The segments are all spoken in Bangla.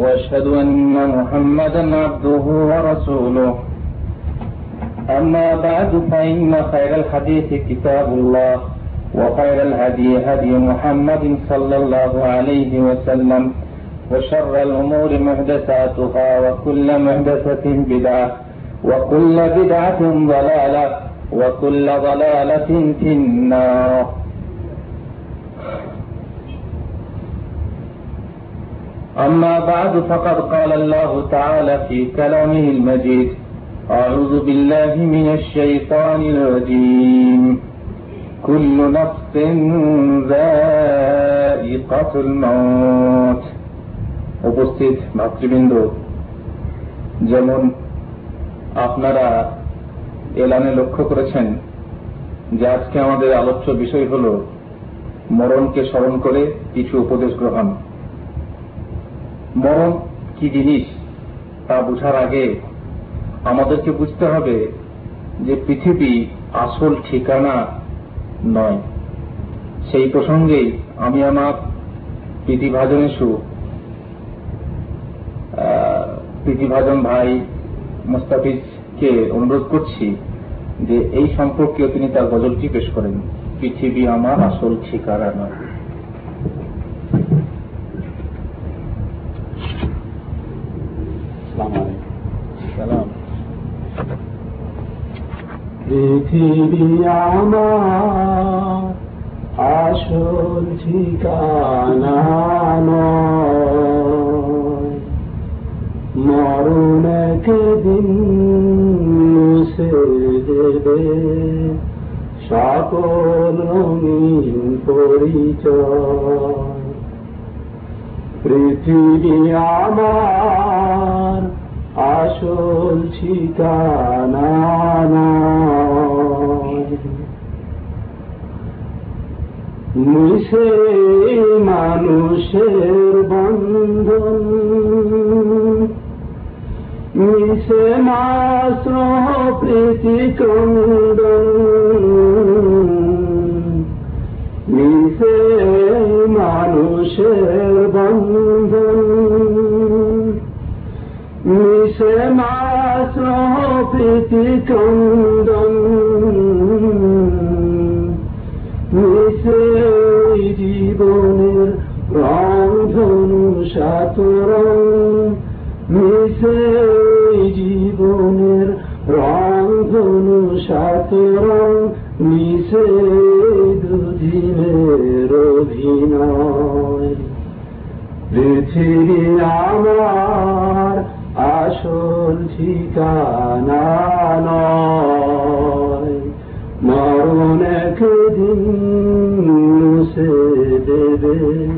وأشهد أن محمدا عبده ورسوله. أما بعد فإن خير الحديث كتاب الله وخير الهدي هدي محمد صلى الله عليه وسلم وشر الأمور محدثاتها وكل محدثة بدعة وكل بدعة ضلالة وكل ضلالة في النار. أما بعد فقد قال الله تعالى في كلامه المجيد أعوذ بالله من الشيطان الرجيم كل نفس ذائقة الموت উপস্থিত মাতৃবৃন্দ যেমন আপনারা এলানে লক্ষ্য করেছেন যে আজকে আমাদের আলোচ্য বিষয় হল মরণকে স্মরণ করে কিছু উপদেশ গ্রহণ মরণ কি জিনিস তা বুঝার আগে আমাদেরকে বুঝতে হবে যে পৃথিবী আসল ঠিকানা নয়। সেই প্রসঙ্গেই আমি আমার প্রীতিভাজনেশু প্রীতিভাজন ভাই মোস্তাফিজকে অনুরোধ করছি যে এই সম্পর্কেও তিনি তার গজলটি পেশ করেন। পৃথিবী আমার আসল ঠিকানা নয়। পৃথিবী আমার আসল ঠিকানা মরণ একদিন মুছে দেবে। সকল পরিচয়। পৃথিবী আমার আসল ঠিকানা মিশে মানুষের বন্ধন মিশে মাত্র প্রীতি ক্রন্দন মানুষের বন্ধন মিশে মাত্র প্রীতি ক্রন্দন মিশে জীবনের রং ধনু সাতরং মিশে জীবনের রং ধনু সাতরং মিশে আমার আসল ঠিকানা নয়। মরণ একদিন মুছে দেবে।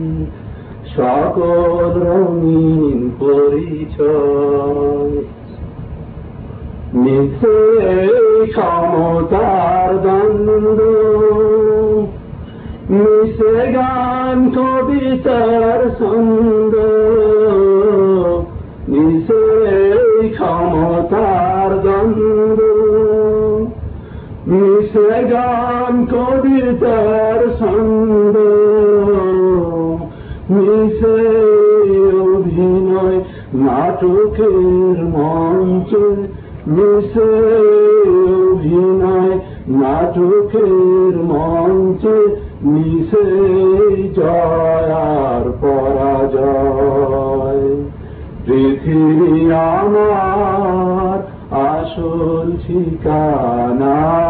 সকল রঙিন পরিচয়। মিথ্যে ক্ষমতার দ্বন্দ্ব। মিশে গান, কবিতার ছন্দ গান কবিতার ছন্দ মিশে অভিনয় নাটকের মঞ্চ। মিশে অভিনয় নাটকের মঞ্চে। মিশে জয়ার পরাজয়। পৃথিবী আমার আসল ঠিকানা।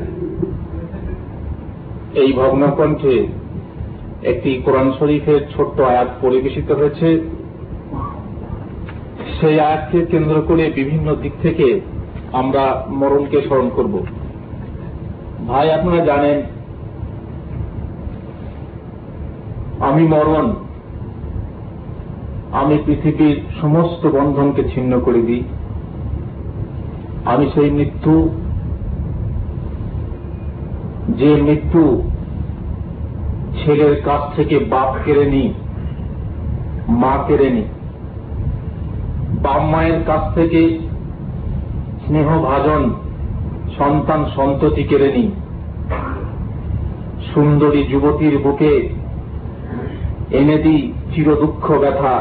এই ভগ্নকণ্ঠে একটি কোরআন শরীফের ছোট্ট আয়াত পরিবেশিত হয়েছে। সেই আয়াতকে কেন্দ্র করে বিভিন্ন দিক থেকে আমরা মরণকে স্মরণ করব। ভাই, আপনারা জানেন, আমি মরণ, আমি পৃথিবীর সমস্ত বন্ধনকে ছিন্ন করে দিই। আমি সেই মৃত্যু যে মৃত্যু ছেলের কাছ থেকে বাপ কেড়ে নি, মা কেড়ে নি। বাপ মায়ের কাছ থেকে স্নেহ ভাজন সন্তান সন্ততি কেড়ে নি। সুন্দরী যুবতীর বুকে এনে দিই চির দুঃখ ব্যথা,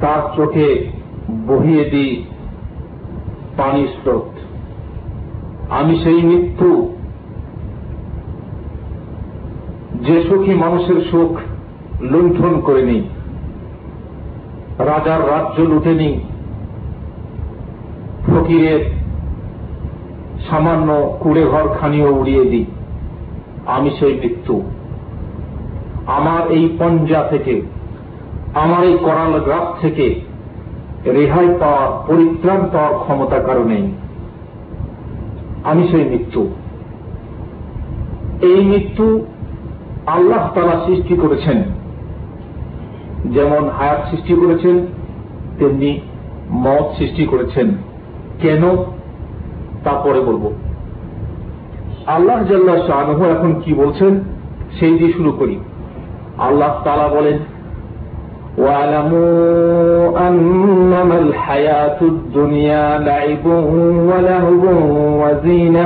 তার চোখে বহিয়ে দিই পানি স্রোত। আমি সেই মৃত্যু যে সুখী মানুষের সুখ লুণ্ঠন করে নিই রাজার রাজ্য লুটে নিই ফকিরের সামান্য কুড়ে ঘর খানিও উড়িয়ে দিই আমি সেই মৃত্যু। আমার এই পঞ্জা থেকে, আমার এই করাল গ্রাফ থেকে রেহাই পাওয়ার পরিত্রাণ পাওয়ার ক্ষমতা কারণেই আমি সেই মৃত্যু। এই মৃত্যু আল্লাহ তালা সৃষ্টি করেছেন যেমন হায়াত সৃষ্টি করেছেন তেমনি মত সৃষ্টি করেছেন কেন তা পরে বলব আল্লাহ জাল্লা শাহ এখন কি বলছেন সেই দিয়ে শুরু করি আল্লাহ তালা বলেন واعلموا أنما الحياة الدنيا لعب ولهو وزينة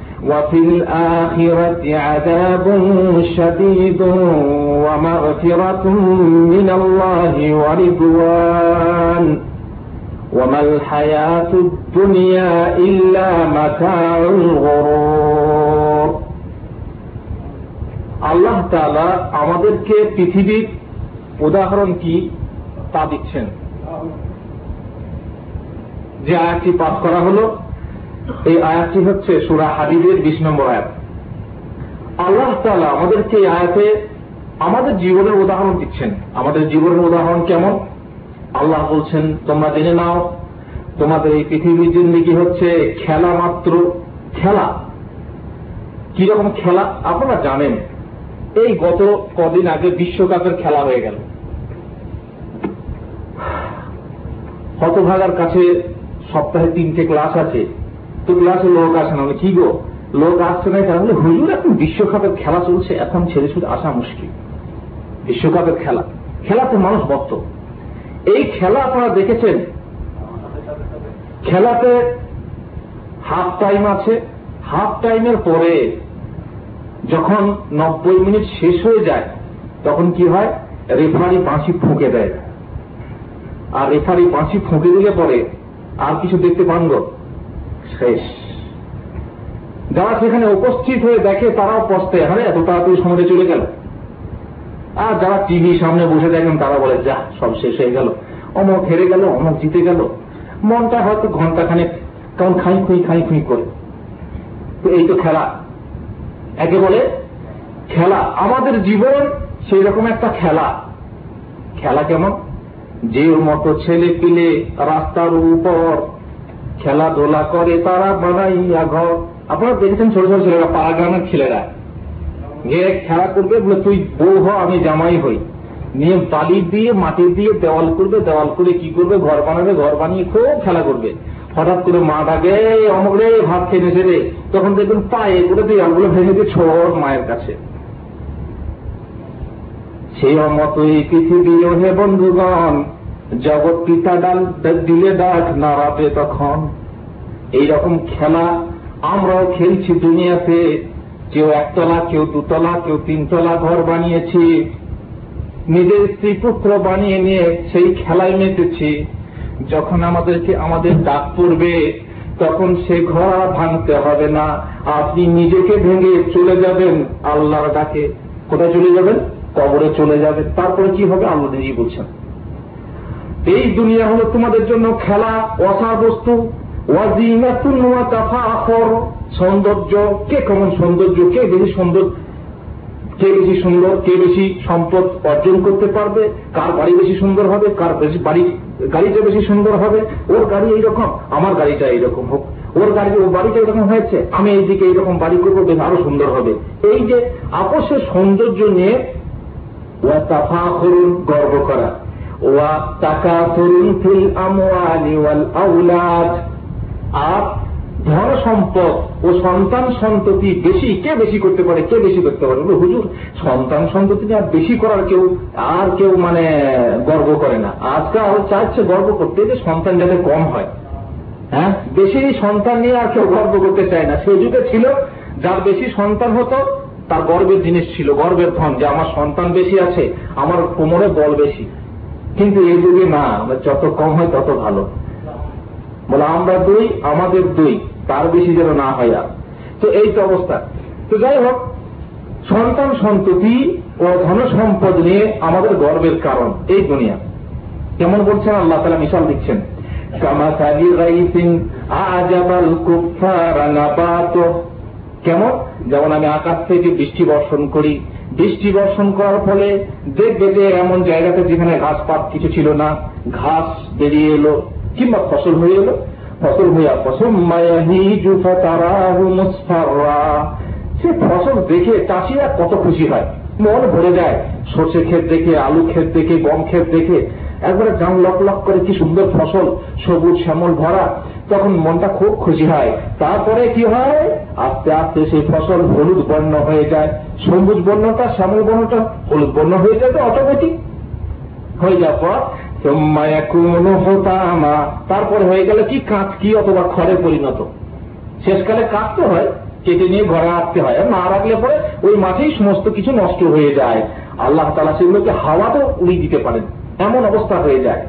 وفي الآخرة عذاب شديد ومغفرة من الله ورضوان وما الحياة الدنيا إلا متاع الغرور আল্লাহ তাআলা আমাদেরকে পৃথিবীর উদাহরণ কি তা দিচ্ছেন যে আয়াতটি পাঠ করা হলো এই আয়াতটি হচ্ছে সুরা হাবিবের বিশ নম্বর আয়াত। আল্লাহ তালা আমাদেরকে এই আয়াতে আমাদের জীবনের উদাহরণ দিচ্ছেন। আমাদের জীবনের উদাহরণ কেমন? আল্লাহ বলছেন, তোমরা জেনে নাও, তোমাদের এই পৃথিবীর জিন্দিগি হচ্ছে খেলা মাত্র খেলা। কীরকম খেলা? আপনারা জানেন, এই গত কদিন আগে বিশ্বকাপের খেলা হয়ে গেল। হতভাগার কাছে সপ্তাহে তিনটে ক্লাস আছে। তো ক্লাসে লোক আসে না। কি গো? লোক আসছে না কারণ হুজুর এখন বিশ্বকাপের খেলা চলছে, এখন ছেড়ে ছুটে আসা মুশকিল। বিশ্বকাপের খেলা। খেলাতে মানুষ বক্ত এই খেলা আপনারা দেখেছেন? খেলাতে হাফ টাইম আছে। হাফ টাইমের পরে যখন নব্বই মিনিট শেষ হয়ে যায়, তখন কি হয়? রেফারি বাঁশি ফুঁকে দেয়। আর রেফারি বাঁশি ফুঁকে দিলে পরে আর কিছু দেখতে পান গো? শেষ। যারা সেখানে উপস্থিত হয়ে দেখে, তারাও পস্তে হারে, এত তাড়াতাড়ি সময় চলে গেল। আর যারা টিভি সামনে বসে দেখেন, তারা বলে, যা, সব শেষ হয়ে গেল। অমক হেরে গেল, অমক জিতে গেল। মনটা হয়তো ঘণ্টা খানে কারণ খাই খুঁই খাই খুঁই করে। তো এই তো খেলা। একে বলে খেলা। আমাদের জীবন সেই রকম একটা খেলা। খেলা কেমন? যে মতো ছেলে পিলে রাস্তার উপর খেলাধুলা করে তারা বানাইয়া ঘর। আপনারা দেখেছেন ছোট ছোট ছেলেরা পাড়া গ্রামের ছেলেরা। গিয়ে খেলা করবে, বলে, তুই বউ হ, আমি জামাই হই। নিয়ে বালি দিয়ে, মাটি দিয়ে দেওয়াল করবে, দেওয়াল করে কি করবে? ঘর বানাবে, ঘর বানিয়ে খুব খেলা করবে। হঠাৎ করে মা ডাকে অমক রে, ভাত খেয়ে নেছে রে। তখন দেখবেন পায়ে করে দেওয়ালগুলো ভেঙে দিয়ে ছোট মায়ের কাছে। সেই মতোই পৃথিবী হে বন্ধুগণ জগৎ পিতা ডাল দিলে ডাক নাড়াবে তখন। এই রকম খেলা আমরাও খেলছি দুনিয়াতে। কেউ একতলা, কেউ দুতলা, কেউ তিনতলা ঘর বানিয়েছি। নিজের স্ত্রী পুত্র বানিয়ে নিয়ে সেই খেলায় মেতেছি। যখন আমাদেরকে আমাদের ডাক পড়বে, তখন সে ঘর ভাঙতে হবে না। আপনি নিজেকে ভেঙে চলে যাবেন আল্লাহর ডাকে। কোথায় চলে যাবেন? কবরে চলে যাবেন। তারপরে কি হবে? নিজেই বলছেন। এই দুনিয়া হলো তোমাদের জন্য খেলা অসা বস্তু সৌন্দর্য, কে কেমন সৌন্দর্য, কে বেশি সুন্দর, কে বেশি সুন্দর, কে বেশি সম্পদ অর্জন করতে পারবে, কার বাড়ি বেশি সুন্দর হবে, কার বেশি বাড়ি, গাড়িটা বেশি সুন্দর হবে, ওর গাড়ি এইরকম, আমার গাড়িটা এইরকম হোক, ওর গাড়ি ও বাড়িটা এরকম হয়েছে, আমি এইদিকে এইরকম বাড়ি করব, বেশ আরও সুন্দর হবে। এই যে আপসের সৌন্দর্য নিয়ে ওয়া তাফাখরুন গর্ব করা। ফিল ধন সম্পদ ও সন্তান সন্ততি বেশি, কে বেশি করতে পারে, কে বেশি করতে পারে? হুজুর, সন্তান সন্ততি আর বেশি করার কেউ, আর কেউ মানে গর্ব করে না। আজকাল চাইছে গর্ব করতে যে সন্তান যাতে কম হয়। হ্যাঁ? বেশি সন্তান নিয়ে আর কেউ গর্ব করতে চায় না। সে যুগে ছিল, যার বেশি সন্তান হতো, তার গর্বের জিনিস ছিল, গর্বের ধন যে, আমার সন্তান বেশি আছে, আমার কোমরে বল বেশি। কিন্তু এই যুগে না যত কম হয় তত ভালো। বলে আমরা দুই, আমাদের দুই, তার বেশি যেন না হয় আর। তো এই তো অবস্থা। তো যাই হোক, সন্তান সন্ততি ও ধন সম্পদ নিয়ে আমাদের গর্বের কারণ, এই দুনিয়া। কেমন বলছেন আল্লাহ তালা মিশাল দিচ্ছেন। কেমন? যেমন আমি আকাশ থেকে বৃষ্টি বর্ষণ করি বৃষ্টি বর্ষণ করার ফলে দেখবে যে এমন জায়গাতে যেখানে ঘাস পাত কিছু ছিল না, ঘাস বেরিয়ে এলো, কিংবা ফসল হয়ে এলো। ফসল হইয়া ফসল সে ফসল দেখে চাষিরা কত খুশি হয়। মন ভরে যায়, সর্ষে ক্ষেত দেখে, আলু ক্ষেত দেখে, গম ক্ষেত দেখে। একবারে গান লক লক করে কি সুন্দর ফসল, সবুজ শ্যামল ভরা। তখন মনটা খুব খুশি হয়। তারপরে কি হয়? আস্তে আস্তে সেই ফসল হলুদ বর্ণ হয়ে যায়। সবুজ বর্ণটা, শ্যামল বর্ণটা হলুদ বর্ণ হয়ে তো অটোমেটিক হয়ে যাওয়ার পর তারপরে হয়ে গেল কি? কাঁচকি অথবা খড়ে পরিণত। শেষকালে কাটতে হয়, কেটে নিয়ে ঘরে রাখতে হয়। না রাখলে পরে ওই মাঠেই সমস্ত কিছু নষ্ট হয়ে যায়। আল্লাহ তালা সেগুলোকে হাওয়াতেও উড়িয়ে দিতে পারেন। এমন অবস্থা হয়ে যায়।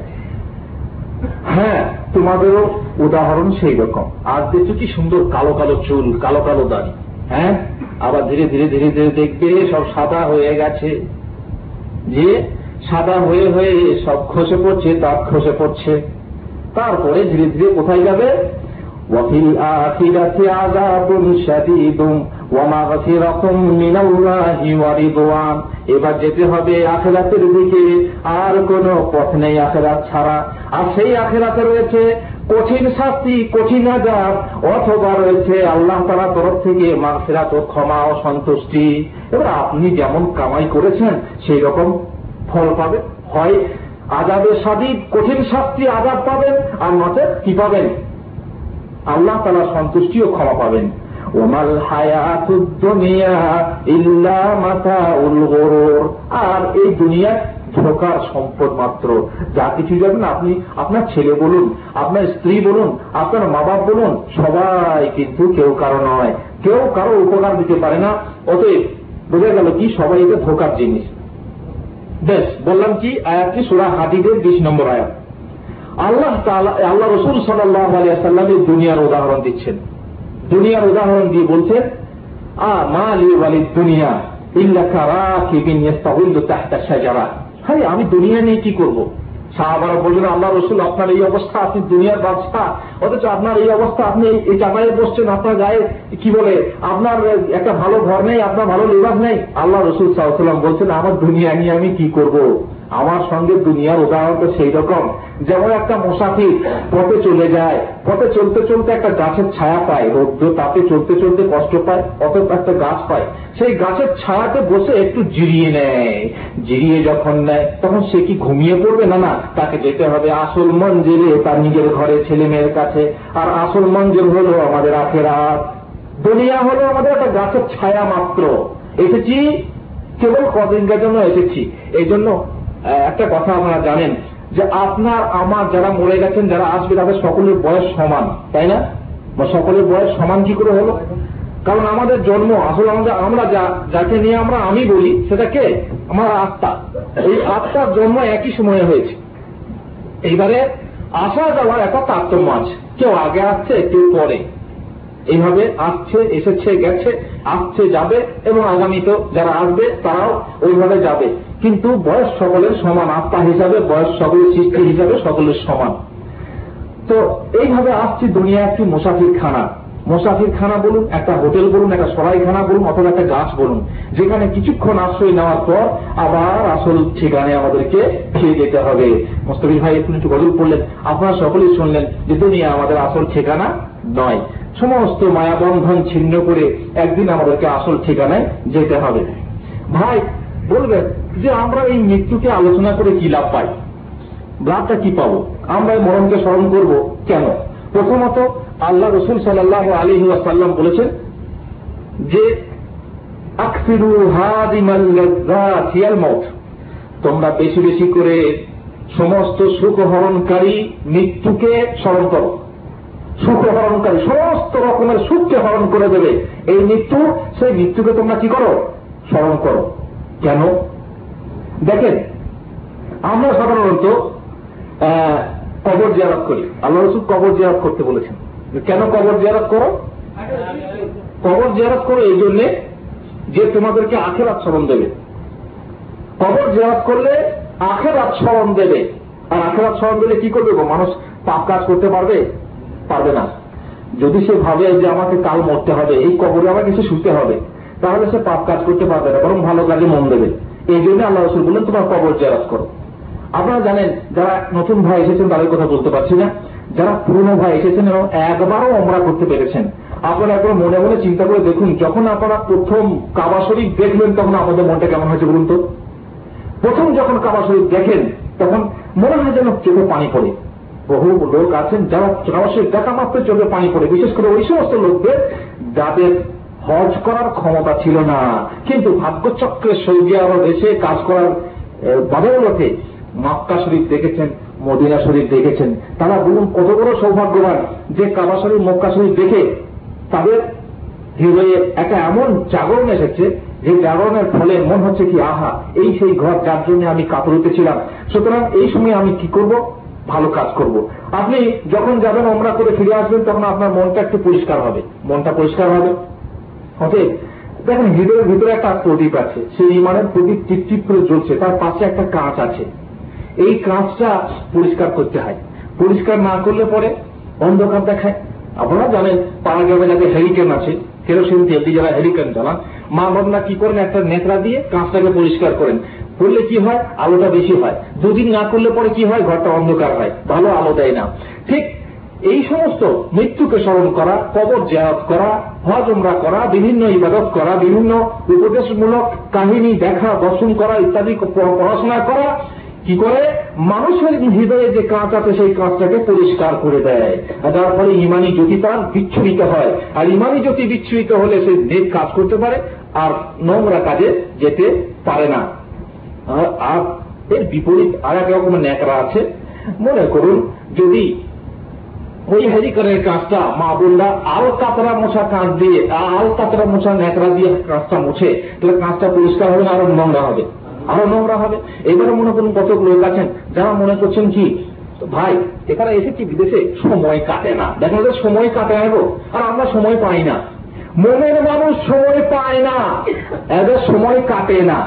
হ্যাঁ তোমাদেরও উদাহরণ সেই রকম। আর দেখছ কি সুন্দর কালো কালো চুল, কালো কালো দাড়ি হ্যাঁ? আবার ধীরে ধীরে ধীরে ধীরে দেখবে সব সাদা হয়ে গেছে। যে সাদা হয়ে হয়ে সব খসে পড়ছে দাঁত খসে পড়ছে। তারপরে ধীরে ধীরে কোথায় যাবে? وفي الآخرة عذاب شديد ومغفرة من الله ورضوان এবার যেতে হবে আখেরাতের দিকে আর কোন পথ নেই আখেরাত ছাড়া আর সেই আখেরাতে রয়েছে কঠিন শাস্তি কঠিন আজাব অথবা রয়েছে আল্লাহ তালা তরফ থেকে মাগফিরাত ও ক্ষমা ও সন্তুষ্টি এবার আপনি যেমন কামাই করেছেন সেই রকম ফল পাবে হয় আজাবের সাদিদ কঠিন শাস্তি আজাব পাবেন আর নচেত কি পাবেন আল্লাহ তালা সন্তুষ্টি ও ক্ষমা পাবেন। ওমাল দুনিয়া মাতাউল আর এই দুনিয়া ধোকার সম্পদ মাত্র। যা কিছু যাবেন আপনি আপনার ছেলে বলুন, আপনার স্ত্রী বলুন, আপনার মা বাপ বলুন, সবাই কিন্তু কেউ কারও নয়। কেউ কারও উপকার দিতে পারে না। অতএব বোঝা গেল কি, সবাই এটা ধোকার জিনিস। বেশ, বললাম কি, আয়াতটি সুরা হাদিদের বিশ নম্বর আয়াত। আল্লাহ আল্লাহ রসুল সাল্লাহ আলিয়াল্লামের দুনিয়ার উদাহরণ দিচ্ছেন। দুনিয়ার উদাহরণ দিয়ে বলছেন, আ মা লিওয়ালিদ দুনিয়া আমি দুনিয়া নিয়ে কি করব? সাহাবারা বললেন, আল্লাহ রসুল, আপনার এই অবস্থা, আপনি দুনিয়ার বাদশা অথচ আপনার এই অবস্থা, আপনি এই- এই বসছেন, আপনার গায়ে কি বলে, আপনার একটা ভালো ঘর নেই, আপনার ভালো লেবাস নেই। আল্লাহ রসুল সাল্লাম বলছেন, আমার দুনিয়া নিয়ে আমি কি করব? আমার সঙ্গে দুনিয়ার উদাহরণ তো সেই রকম। যেমন একটা মুসাফির পথে চলে যায়, পথে চলতে চলতে একটা গাছের ছায়া পায়, রৌদ্র তাপে চলতে চলতে কষ্ট পায় অত একটা গাছ পায়। সেই গাছের ছায়াতে বসে একটু জিরিয়ে নেয়। জিরিয়ে যখন নেয়, তখন সে কি ঘুমিয়ে পড়বে? না না, তাকে যেতে হবে আসল মঞ্জিলে, তার নিজের ঘরে ছেলে মেয়ের কাছে। আর আসল মঞ্জিল হলো আমাদের আখেরাত। দুনিয়া হলো আমাদের একটা গাছের ছায়া মাত্র। এসেছি, কেবল কদিনকার জন্য এসেছি। এই জন্য একটা কথা আপনারা জানেন যে আপনার, আমার যারা মরে গেছেন, যারা আসবে, তাদের সকলের বয়স সমান, তাই না? বা সকলের বয়স সমান কি করে হলো? কারণ আমাদের জন্ম, আসলে আমাদের, আমরা যা, যাকে নিয়ে আমরা আমি বলি, সেটা কে? আমার আত্মা। এই আত্মার জন্ম একই সময়ে হয়েছে। এইবারে আসা যাওয়ার একটা তারতম্য আছে। কেউ আগে আসছে, কেউ পরে। এইভাবে আসছে, এসেছে, গেছে, আসছে, যাবে, এবং আগামীতে যারা আসবে, তারাও ওইভাবে যাবে। কিন্তু বয়স সকলের সমান, আত্মা হিসাবে, বয়স সকলের সৃষ্টি হিসাবে সকলের সমান। তো এইভাবে আসছি দুনিয়া একটি মুসাফির খানা মুসাফির খানা বলুন, একটা হোটেল বলুন, একটা সরাইখানা বলুন, অথবা একটা গাছ বলুন, যেখানে কিছুক্ষণ আশ্রয় নেওয়ার পর আবার আসল ঠিকানায় আমাদেরকে ফিরে যেতে হবে। মোস্তফির ভাই, একটু একটু গজল পড়লেন। আপনারা সকলেই শুনলেন যে দুনিয়া আমাদের আসল ঠিকানা নয়। সমস্ত মায়াবন্ধন ছিন্ন করে একদিন আমাদেরকে আসল ঠিকানায় যেতে হবে। ভাই, বলবেন যে আমরা এই মৃত্যুকে আলোচনা করে কি লাভ পাই? লাভটা কি পাবো? আমরা এই মরণকে স্মরণ করব কেন? প্রথমত আল্লাহ রসুল সাল্লাহ আলী সাল্লাম বলেছেন যে আকসিরু হাদিমাল মত তোমরা বেশি বেশি করে সমস্ত সুখ হরণকারী মৃত্যুকে স্মরণ করো। সুখ হরণকারী সমস্ত রকমের সুখকে হরণ করে দেবে। এই মৃত্যু, সেই মৃত্যুকে তোমরা কি করো? স্মরণ করো। কেন? দেখেন, আমরা সাধারণত কবর জিয়ারত করি। আল্লাহ রসুল কবর জিয়ারত করতে বলেছেন। কেন কবর জিয়ারত করো? কবর জিয়ারত করো এই জন্যে যে তোমাদেরকে আখের আচ্ছরণ দেবে। কবর জিয়ারত করলে আখের আচ্ছরণ দেবে। আর আখের আচ্ছরণ দিলে কি করবে? মানুষ পাপ কাজ করতে পারবে? পারবে না। যদি সে ভাবে যে আমাকে কাল মরতে হবে, এই কবরে আমাকে কিছু শুতে হবে, তাহলে সে পাপ কাজ করতে পারবে না, বরং ভালো কাজে মন দেবে। এই জন্য আল্লাহ রসুল বললেন, তোমার কবর জেরাত করো। আপনারা জানেন, যারা নতুন ভাই এসেছেন, তাদের কথা বলতে পারছি না। যারা পুরনো ভাই এসেছেন এবং একবারও অমরা করতে পেরেছেন, আপনারা একবার মনে মনে চিন্তা করে দেখুন, যখন আপনারা প্রথম কাবা শরীফ দেখলেন, তখন আপনাদের মনটা কেমন হয়েছে বলুন তো? প্রথম যখন কাবা শরীফ দেখেন, তখন মনে হয় যেন চোখে পানি পড়ে। বহু লোক আছেন, যারা কাবা শরীফ দেখা মাত্র চোখে পানি পড়ে। বিশেষ করে ওই সমস্ত লোকদের, যাদের হজ করার ক্ষমতা ছিল না। কিন্তু ভাগ্যচক্রের সৌদি আরব এসে কাজ করার বদৌলতে মক্কা শরীফ দেখেছেন, মদিনা শরীফ দেখেছেন। তারা বলুন, কত বড় সৌভাগ্যবান যে কাবা শরীফ, মক্কা শরীফ দেখে তাদের হৃদয়ে একটা এমন জাগরণ এসেছে যে জাগরণের ফলে মন হচ্ছে কি, আহা, এই সেই ঘর যার জন্য আমি কাতরতেছিলাম সুতরাং এই সময় আমি কি করব? ভালো কাজ করব। আপনি যখন যাবেন, ওমরা করে ফিরে আসবেন, তখন আপনার মনটা একটু পরিষ্কার হবে। মনটা পরিষ্কার হবে। অতএব, দেখেন, হৃদয়ের ভিতরে একটা প্রদীপ আছে। সেই ইমানের প্রদীপ টিপটিপ করে জ্বলছে, তার পাশে একটা কাঁচ আছে। এই কাঁচটা পরিষ্কার করতে হয়। পরিষ্কার না করলে পরে অন্ধকার দেখায়। আপনারা জানেন, পাড়া গ্রামে যাদের হেরিকেন আছে কেরোসিন তেল দিয়ে যারা হেরিকেন চালান মা বাবনা কি করেন? একটা নেকড়া দিয়ে কাঁচটাকে পরিষ্কার করেন। করলে কি হয়? আলোটা বেশি হয়। দুদিন না করলে পরে কি হয়? ঘরটা অন্ধকার হয়। ভালো আলো দেয় না। ঠিক এই সমস্ত মৃত্যুকে স্মরণ করা, কবর জেরাত করা, হজ করা, বিভিন্ন ইবাদত করা, বিভিন্ন উপদেশমূলক কাহিনী দেখা, দর্শন করা, ইত্যাদি পড়াশোনা করা, কি করে? মানুষের হৃদয়ে যে কাঁচ আছে, সেই কাঁচটাকে পরিষ্কার করে দেয়। আর যার ফলে ইমানি জ্যোতি তার বিচ্ছুরিত হয়। আর ইমানি জ্যোতি বিচ্ছুরিত হলে সে নেক কাজ করতে পারে, আর নোংরা কাজে যেতে পারে না। আর এর বিপরীত আর এক রকমের ন্যাকরা আছে। মনে করুন, যদি ওই হেরিকারের কাজটা মা বোনরা, আল কাতরা মোছা কাঁচ দিয়ে, আল কাতরা মোছা ন্যাকড়া দিয়ে কাঁচটা মুছে, তাহলে কাঁচটা পরিষ্কার হবে না আরও নোংরা হবে, আরও নোংরা হবে। এবারে মনে করুন কত লোক আছেন, যারা মনে করছেন কি, ভাই, এখানে এসেছি বিদেশে, সময় কাটে না, দেখা যাচ্ছে সময় কাটে নেব আর আমরা সময় পাই না। মনের মানুষ সময় পায় না, এদের সময় কাটে না।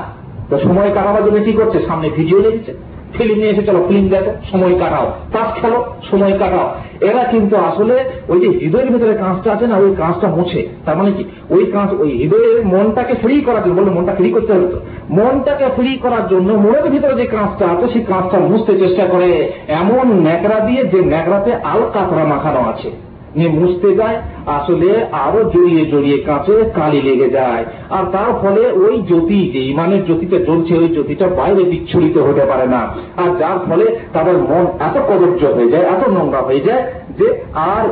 তো সময় কাটাবার জন্য কি করছে? সামনে ভিডিও লেগেছে ফিল্ম নিয়ে এসে চলো ফিল্ম দেখো, সময় কাটাও। তাস খেলো, সময় কাটাও। এরা কিন্তু আসলে ওই যে হৃদয়ের ভিতরে কাঁচটা আছে না, ওই কাঁচটা মোছে। তার মানে কি? ওই কাঁচ ওই হৃদয়ের মনটাকে ফ্রি করার জন্য, বললে মনটা ফ্রি করতে হবে তো। মনটাকে ফ্রি করার জন্য মনের ভিতরে যে কাঁচটা আছে, সেই কাঁচটা মুছতে চেষ্টা করে। এমন ন্যাকড়া দিয়ে যে ন্যাকড়াতে আল কাঁকড়া মাখানো আছে। নিয়ে মুছতে যায়, আসলে আরও জড়িয়ে জড়িয়ে কাঁচে কালি লেগে যায়। আর তার ফলে ওই জ্যোতি যে ইমানের জ্যোতিটা জ্বলছে, ওই জ্যোতিটা বাইরে বিচ্ছুরিত হতে পারে না। আর যার ফলে তাদের মন এত কদর্য হয়ে যায়, এত নোংরা হয়ে যায় যে আর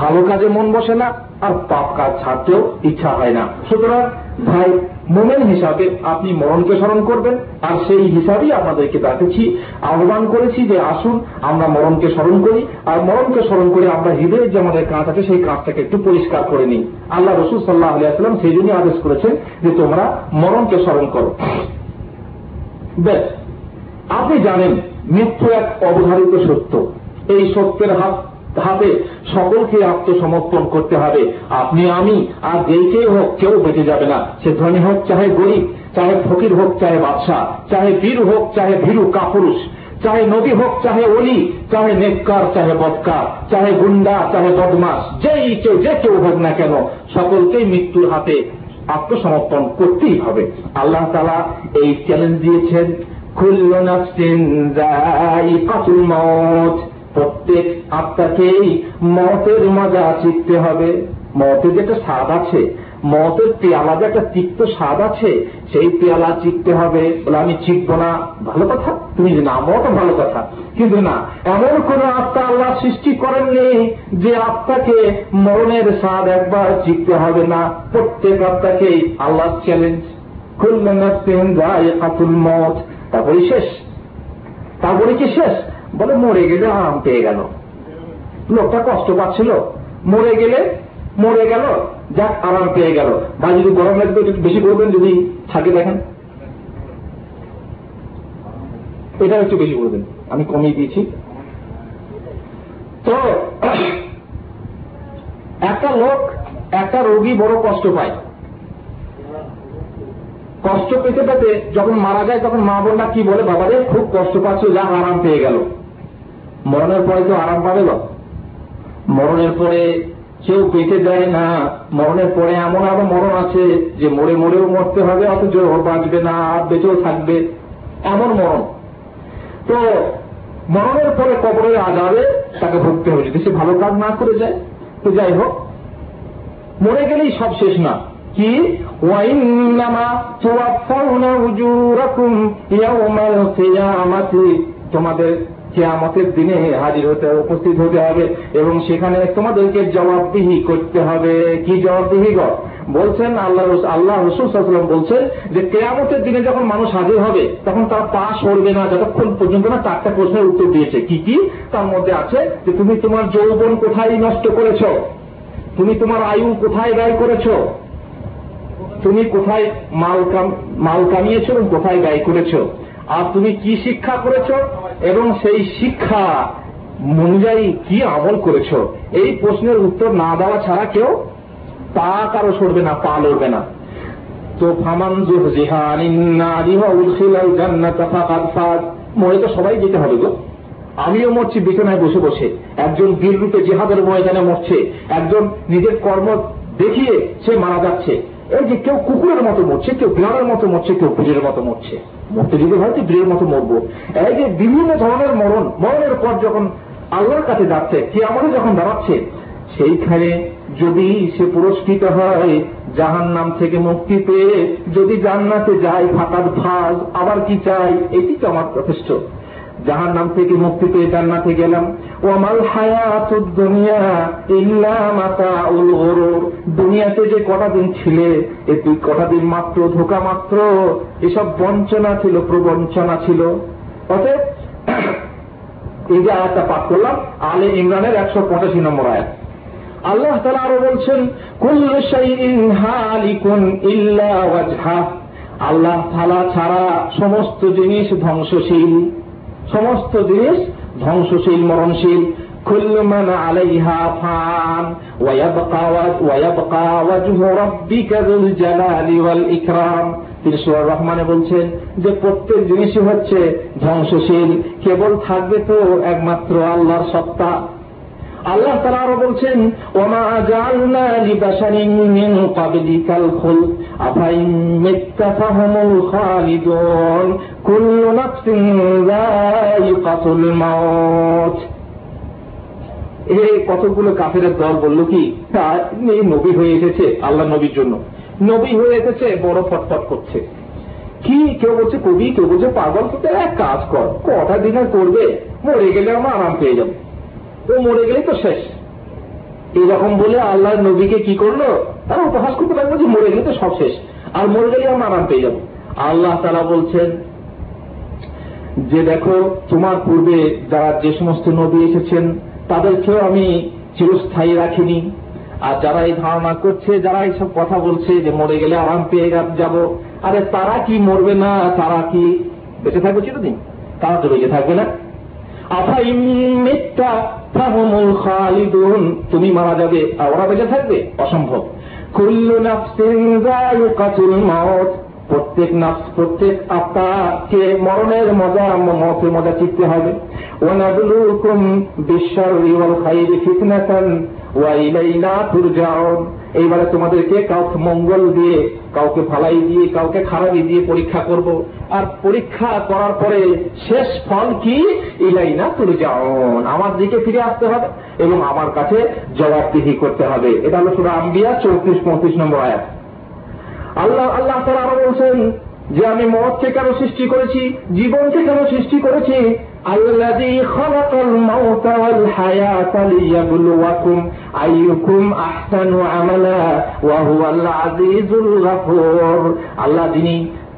ভালো কাজে মন বসে না, আর পাপ কাজ ছাড়তেও ইচ্ছা হয় না। সুতরাং ভাই মোমেন হিসাবে আপনি মরণকে স্মরণ করবেন, আর সেই হিসাবেই আপনাদেরকে ডাকেছি আহ্বান করেছি যে আসুন, আমরা মরণকে স্মরণ করি, আর মরণকে স্মরণ করে আমরা হৃদয়ের যে আমাদের কাঁচ আছে, সেই কাঁচটাকে একটু পরিষ্কার করে নিই। আল্লাহ রসুল সাল্লাহ আলিয়াল্লাম সেই জন্যই আদেশ করেছেন যে তোমরা মরণকে স্মরণ করো। আপনি জানেন মৃত্যু এক অবধারিত সত্য। এই সত্যের হাত হাতে সকলকে আত্মসমর্পণ করতে হবে। আপনি আমি, আর যেই কেউ হোক, কেউ বেঁচে যাবে না। সে ধনী হোক, চাহে গরিব, চাহে ফকির হোক, চাহে বাদশাহ, চাহে বীর হোক, চাহে ভীরু কাপুরুষ, চাহে নদী হোক, চাহে অলি চাহে নেককার, চাহে বদকার চাহে গুন্ডা, চাহে বদমাস যেই কেউ, যে কেউ হোক না কেন, সকলকেই মৃত্যুর হাতে আত্মসমর্পণ করতেই হবে। আল্লাহ তালা এই চ্যালেঞ্জ দিয়েছেন, কুল্লু নাফসিন যায়িকাতুল মাউত প্রত্যেক আত্মাকেই মতের মজা চিকতে হবে। মতের যেটা স্বাদ আছে, মতের পেয়ালা যে একটা তিক্ত স্বাদ আছে, সেই পেয়ালা চিকতে হবে। বলে, আমি চিকবো না। ভালো কথা, তুমি যে না মত ভালো কথা। কিন্তু না, এমন কোন আত্মা আল্লাহ সৃষ্টি করেননি যে আত্মাকে মরণের স্বাদ একবার চিকতে হবে না। প্রত্যেক আত্মাকেই আল্লাহ চ্যালেঞ্জ খুললেন তারপরে শেষ। তারপরে কি শেষ? বলে, মরে গেলে আরাম পেয়ে গেল। লোকটা কষ্ট পাচ্ছিল। মরে গেলে, মরে গেল, যাক, আরাম পেয়ে গেল। বা যদি গরম লাগবে, একটু বেশি করবেন, যদি থাকে দেখেন। এটা একটু বেশি করবেন। আমি কমিয়ে দিয়েছি। তো, একটা লোক, একটা রোগী বড় কষ্ট পায়। কষ্ট পেতে পেতে যখন মারা যায়, তখন মা বোনরা কি বলে, বাবারে, খুব কষ্ট পাচ্ছ, যা, আরাম পেয়ে গেল। মরণের পরে তো আরাম পাবে না মরণের পরে কেউ পেতে দেয় না। মরণের পরে এমন আরও মরণ আছে যে মরে মরেও মরতে হবে, অথচ বাঁচবে না বেঁচেও থাকবে। এমন মরণ। তো মরণের পরে কবরের আজাবে তাকে ভুগতে হবে যদি সে ভালো কাজ না করে যায়, তো যাই হোক। মরে গেলেই সব শেষ না। কি? তোমাদের কেয়ামতের দিনে হাজির হতে উপস্থিত হতে হবে এবং সেখানে তোমাদেরকে জবাবদিহি করতে হবে। কি জবাবদিহি গো? বলছেন আল্লাহ আল্লাহ রসুল বলছেন যে কেয়ামতের দিনে যখন মানুষ হাজির হবে, তখন তার পা সরবে না, যতক্ষণ পর্যন্ত না চারটা প্রশ্নের উত্তর দিয়েছে। কি কি? তার মধ্যে আছে যে তুমি তোমার যৌবন কোথায় নষ্ট করেছ? তুমি তোমার আয়ু কোথায় ব্যয় করেছ? তুমি কোথায় মাল কামিয়েছ এবং কোথায় ব্যয় করেছ? আর তুমি কি শিক্ষা করেছ এবং সেই শিক্ষা অনুযায়ী কি আমল করেছ? এই প্রশ্নের উত্তর না দেওয়া ছাড়া কেউ পা কারও সরবে না, পা লড়বে না। তো মরে তো সবাই যেতে হবে গো। আমিও মরছি, বিছানায় বসে বসে। একজন বীর রূপে জেহাদের ময়দানে মরছে। একজন নিজের কর্ম দেখিয়ে সে মারা যাচ্ছে। এই যে কেউ কুকুরের মতো মরছে, কেউ বিড়ালের মতো মরছে, কেউ কুকুরের মতো মরছে। মরতে যদি হয় তো বীরের মতো মরবো। এই যে বিভিন্ন ধরনের মরণ, মরণের পর যখন আল্লাহর কাছে যাচ্ছে, কে আমাদের যখন দাঁড়াচ্ছে, সেইখানে যদি সে পুরস্কৃত হয় জাহান নাম থেকে মুক্তি পেয়ে যদি জান্নাতে যায় ফাঁকার ভাগ আবার কি চাই? এটি তো আমার যথেষ্ট। জাহান নাম থেকে মুক্তি পেয়ে জান্নাতে গেলাম। দুনিয়াতে যে কটা দিন ছিলে, এ তুই কটা দিন মাত্র, ধোকা মাত্র। এসব বঞ্চনা ছিল, প্রবঞ্চনা ছিল। অতএব, এই যে আয়াতটা পাঠ করলাম, আলে ইমরানের একশো পঁচাশি নম্বর আয়াত। আল্লাহ তালা আরও বলছেন আল্লাহ ছাড়া সমস্ত জিনিস ধ্বংসশীল। সমস্ত জিনিস ধ্বংসশীল মরণশীল كل من عليها فان ويبقى ويبقى وجه ربك ذو الجلال والإكرام তিনি সুরার রহমানে বলছেন যে প্রত্যেক জিনিসই হচ্ছে ধ্বংসশীল কেবল থাকবে তো একমাত্র আল্লাহর সত্তা আল্লাহ তারা আরও বলছেন, ওমা মিন খুল মিত্তাফাহুমুল খালিদুন, কুল্লু নাফসিন যায়িকাতুল মাউত। এই কতগুলো কাফেরের দল বলল কি এই নবী হয়ে এসেছে, আল্লাহ নবীর জন্য। নবী হয়ে এসেছে, বড় ফটফট করছে। কি, কেউ বলছে কবি, কেউ বলছে পাগল, তো এক কাজ কর, কটা দিনে করবে, মরে গেলে আমরা আরাম পেয়ে যাব। ও মরে গেলেই তো শেষ। এইরকম বলে আল্লাহ নবীকে কি করল? তারা উপহাস করতে পারব যে মরে গেলে তো সব শেষ। আর মরে গেলে আমরা আরাম পেয়ে যাব। আল্লাহ তারা বলছেন, যে দেখো, তোমার পূর্বে যারা যে সমস্ত নবী এসেছেন, তাদেরকেও আমি চিরস্থায়ী রাখিনি। আর যারা এই ধারণা করছে, যারা এইসব কথা বলছে যে মরে গেলে আরাম পেয়ে যাব, আরে তারা কি মরবে না? তারা কি বেঁচে থাকবে চিরদিন? তারা তো বেঁচে থাকবে না। আফা খালিদুন তুমি মারা যাবে আর ওরা বেঁচে থাকবে, অসম্ভব। কুল্লু নাফসিন মাউত, প্রত্যেক নাফস, প্রত্যেক আত্মাকে মরণের মজা মতের মজা চিনতে হবে। ওয়ানাবলুকুম বিশ্বর ওয়াল খাইরি ফিতনাতান, ওয়া ইলাইনা তুরজাউন। এইবারে তোমাদেরকে কাউকে মঙ্গল দিয়ে, কাউকে ফালাই দিয়ে, কাউকে খারাপি দিয়ে পরীক্ষা করব। আর পরীক্ষা করার পরে শেষ ফল কি? ইলাইনা তুরজাউন। আমার দিকে ফিরে আসতে হবে এবং আমার কাছে জবাবদিহি করতে হবে। এটা হলো সুরা আম্বিয়া, চৌত্রিশ, পঁয়ত্রিশ নম্বর আয়াত। আল্লাহ আল্লাহ তারা আরও বলছেন যে, আমি মতকে কেন সৃষ্টি করেছি? জীবনকে কেন সৃষ্টি করেছি? الذي خلق الموت والحياة ليبلوكم أيكم أحسن عملا وهو العزيز الغفور আল্লাহ যিনি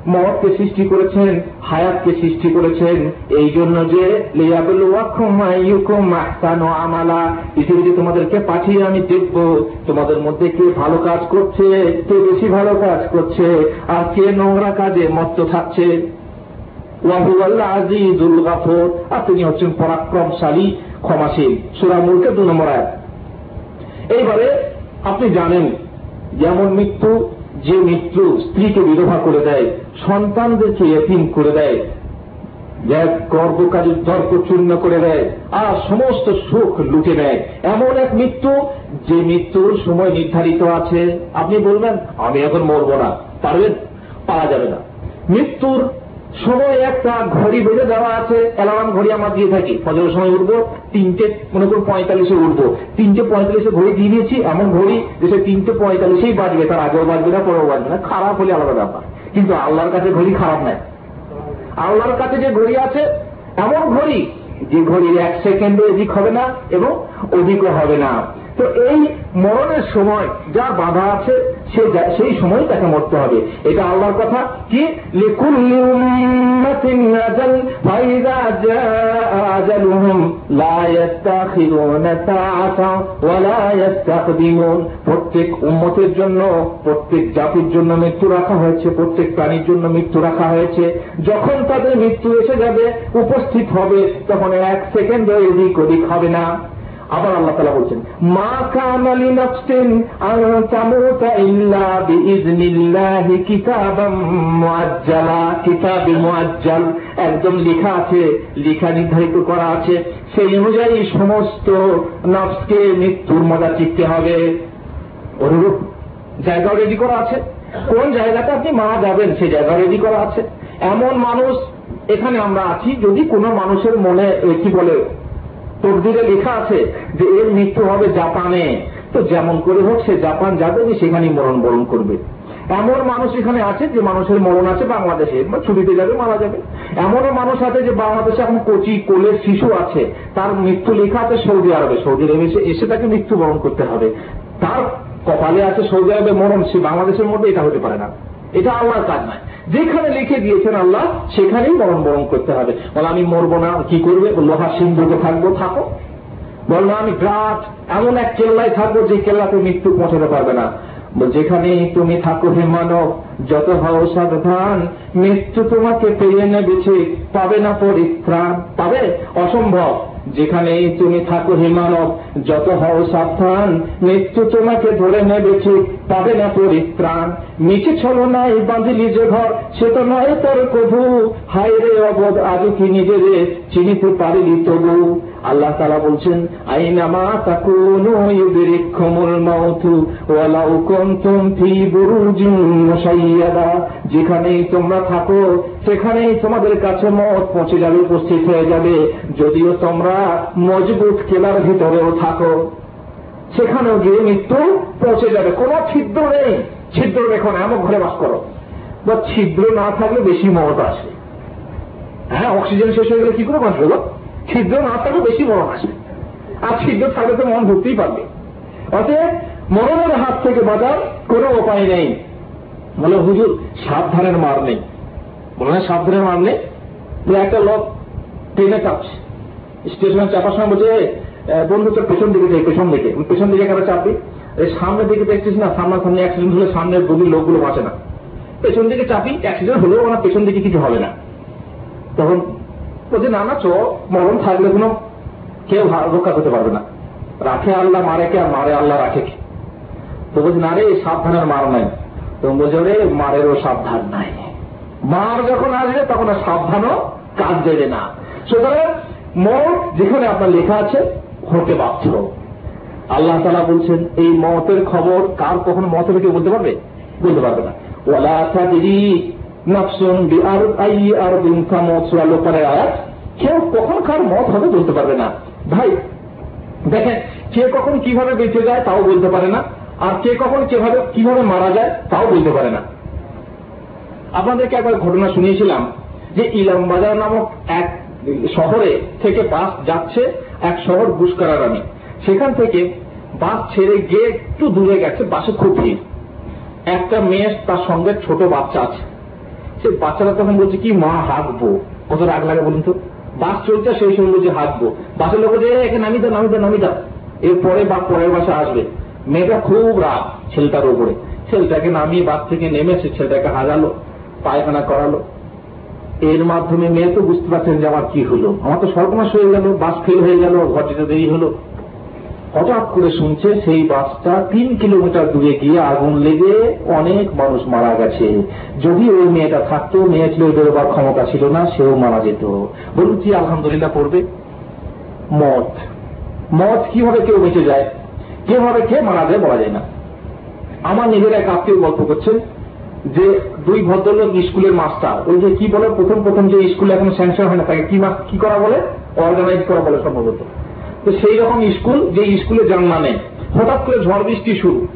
মতকে সৃষ্টি করেছেন হায়াতকে সৃষ্টি করেছেন এই জন্য যে আমালা পৃথিবীতে তোমাদেরকে পাঠিয়ে আমি দেখব তোমাদের মধ্যে কে ভালো কাজ করছে কে বেশি ভালো কাজ করছে আর কে নোংরা কাজে মত্ত থাকছে আজিজুল গাফর। আর তিনি হচ্ছেন পরাক্রমশালী, ক্ষমাশীল। সুরামুলকে দু নম্বর এক এইবারে আপনি জানেন, যেমন মৃত্যু, যে মৃত্যু স্ত্রীকে বিধবা করে দেয়, সন্তানদেরকে এতিম করে দেয় গর্বকারীর তর্ক চূর্ণ করে দেয়, আর সমস্ত সুখ লুটে নেয়। এমন এক মৃত্যু, যে মৃত্যুর সময় নির্ধারিত আছে। আপনি বলবেন, আমি এখন মরব না। পারবেন? পারা যাবে না। মৃত্যুর সময় একটা ঘড়ি বেঁধে দেওয়া আছে অ্যালার্ম ঘড়ি আমরা দিয়ে থাকি। ফজরের সময় উঠবো, তিনটে, মনে করুন পঁয়তাল্লিশে উঠবো। তিনটে পঁয়তাল্লিশে ঘড়ি দিয়ে দিয়েছি, এমন ঘড়ি যে সে তিনটে পঁয়তাল্লিশেই বাজবে, তার আগেও বাজবে না, পরেও বাজবে না। খারাপ হলে আলাদা ব্যাপার। কিন্তু আল্লাহর কাছে ঘড়ি খারাপ নাই আল্লাহর কাছে যে ঘড়ি আছে, এমন ঘড়ি যে ঘড়ির এক সেকেন্ডে এদিক হবে না এবং অধিকও হবে না। তো এই মরণের সময় যা বাধা আছে, সে সেই সময় তাকে মরতে হবে। এটা আল্লাহর কথা। কি? প্রত্যেক উম্মতের জন্য, প্রত্যেক জাতির জন্য মৃত্যু রাখা হয়েছে, প্রত্যেক প্রাণীর জন্য মৃত্যু রাখা হয়েছে। যখন তাদের মৃত্যু এসে যাবে, উপস্থিত হবে, তখন এক সেকেন্ড এদিক ওদিক হবে না। আবার আল্লাহ তালা বলছেন, মা কামালি নফসিন তামুতা ইল্লা বিইজনিল্লাহি কিতাবাম মুআজ্জালা। কিতাবে মুআজ্জাল, একদম লেখা আছে, লেখা নির্ধারিত করা আছে। সেই অনুযায়ী সমস্ত নফসকে মৃত্যুর মজা চিকতে হবে। অনুরূপ জায়গাও রেডি করা আছে। কোন জায়গাতে আপনি মারা যাবেন, সেই জায়গা রেডি করা আছে। এমন মানুষ এখানে আমরা আছি, যদি কোনো মানুষের মনে কি বলে তকদিরে লেখা আছে যে এর মৃত্যু হবে জাপানে। তো যেমন করে হোক সে জাপান যাবে, যে সেখানেই মরণ বরণ করবে। এমন মানুষ এখানে আছে যে মানুষের মরণ আছে বাংলাদেশে ছুটিতে যাবে, মারা যাবে। এমনও মানুষ আছে যে বাংলাদেশে এখন কচি কোলের শিশু আছে, তার মৃত্যু লেখা আছে সৌদি আরবে। সৌদি আরবে এসে তাকে মৃত্যুবরণ করতে হবে। তার কপালে আছে সৌদি আরবে মরণ, সে বাংলাদেশের মধ্যে এটা হতে পারে না। এটা আল্লাহর কাজ নয়। যেখানে লিখে দিয়েছেন আল্লাহ, সেখানেই মরণ বরণ করতে হবে। বলে, আমি মরবো না, কি করবে? লোহা সিন্ধুকে থাকব, থাকো। বল না আমি গ্রাট এমন এক কেল্লায় থাকব যে কেল্লাতে মৃত্যু পৌঁছাতে পারবে না। যেখানে তুমি থাকো হে মানব, যত হও সাবধান, মৃত্যু তোমাকে পেয়ে নেবেছে পাবে না পরিত্রাণ। পাবে? অসম্ভব। যেখানে তুমি থাকো হে মানব, যত হও সাবধান, মৃত্যু তোমাকে ধরে নেবে পাবে না পরিত্রাণ। নিচে ছলো নাই বাঁধিলি যে ঘর, সে তো নয় তোর কভু হায় রে অবধ আজ কি নিজেরে চিনিতে পারিলি তবু? আল্লাহ তালা বলছেন আইনামা তাকুনু ইউদরিকুমুল মাউতু, ওয়ালাউ কুনতুম ফি বুরুজিন মুশাইয়াদা। যেখানেই তোমরা থাকো, সেখানেই তোমাদের কাছে মত পৌঁছে যাবে, উপস্থিত হয়ে যাবে। যদিও তোমরা মজবুত কেলার ভিতরেও থাকো। সেখানেও গিয়ে মৃত্যু পৌঁছে যাবে। কোনো ছিদ্র নেই। ছিদ্র দেখো না এমন ঘরে বাস করো। বা ছিদ্র না থাকলে বেশি মত আসে। হ্যাঁ অক্সিজেন শেষ হয়ে গেলে কি করে বাঁচবে ছিদ্র না থাকলে বেশি মরণ আসে। আর ছিদ্র থাকলে তো মন ঢুকতেই পারবে। অতএব মরণের হাত থেকে বাঁচার কোনো উপায় নেই। বলে হুজুর সাবধানের মার নেই। বলে না সাবধানের মার নেই। একটা লোক ট্রেনে চাপছে। স্টেশনে চাপার সময় বলছে "এ, বন্ধু, তোর পেছন দিকে যাই, পেছন দিকে। পেছন দিকে কেন চাপবি? সামনের দিকে দেখছিস না সামনাসামনি অ্যাক্সিডেন্ট হলে সামনের গভীর লোকগুলো বাঁচে না। পেছন দিকে চাপি অ্যাক্সিডেন্ট হলেও আমার পেছন দিকে কিছু হবে না। তখন বলছে, না না, চ, মরণ থাকলে কোনো কেউ রক্ষা করতে পারবে না। রাখে আল্লাহ, মারে কে আর মারে আল্লাহ রাখে কে? তো বলছে, না রে সাবধানের মার নাই। তখন বলছে রে মারেরও সাবধান নাই। মার যখন আসবে, তখন আর সাবধানও কাজ দেবে না। সুতরাং মত যেখানে আপনার লেখা আছে হতে বাধ্য। আল্লাহ তালা বলছেন, এই মতের খবর কার কখন মত হবে কেউ বলতে পারবে? বলতে পারবে না। বিআর আই আর কেউ কখন কার মত হবে বলতে পারবে না। ভাই, দেখেন, কে কখন কীভাবে বেঁচে যায় তাও বলতে পারে না, আর কে কখন কীভাবে কীভাবে মারা যায় তাও বলতে পারে না। আপনাদেরকে একবার ঘটনা শুনিয়েছিলাম যে ইলামবাজার নামক এক শহরে থেকে বাস যাচ্ছে এক শহর বুসকারারানি সেখান থেকে বাস ছেড়ে গিয়ে একটু দূরে গেছে বাসে খুব ভিড় একটা মেয়ে তার সঙ্গে ছোট বাচ্চা আছে। সে বাচ্চারা তখন বলছে কি মা হাঁকবো? কত রাগ লাগে বলুন তো? বাস চলছে সেই সময় বলছে হাঁকবো। বাসের লোক বলছে "এই, একে নামি দাও নামি দাও নামি দাও। এরপরে বা পরের বাসে আসবে। মেয়েটা খুব রাগ ছেলেটার উপরে। ছেলেটাকে নামিয়ে বাস থেকে নেমেছে ছেলেটাকে হাজালো পায়খানা করালো। এর মাধ্যমে মেয়ে তো বুঝতে পারছেন যে আমার কি হলো। আমার তো সর্বনাশ হয়ে গেল, বাস ফেল হয়ে গেল, ঘর যেতে দেরি হলো। হঠাৎ করে শুনছে সেই বাসটা তিন কিলোমিটার দূরে গিয়ে আগুন লেগে অনেক মানুষ মারা গেছে। যদি ওই মেয়েটা থাকতো, মেয়ে ছিল বেরোবার ক্ষমতা ছিল না, সেও মারা যেত। বলুন কি আলহামদুলিল্লাহ পড়বে? মত মত কীভাবে কেউ বেঁচে যায়? কীভাবে কে মারা যায় বলা যায় না। আমার নিজের এক আত্মীয় গল্প করছেন। যে দুই ভদ্রলোক স্কুলের মাস্টার ওই যে কি বলে? প্রথম প্রথম যে স্কুলে এখন স্যাংশন হয় না তাকে কি কি করা বলে? অর্গানাইজ করা বলে সম্ভবত। তো সেই রকম স্কুল যে স্কুলে জানলা নেই হঠাৎ করে ঝড় বৃষ্টি শুরু।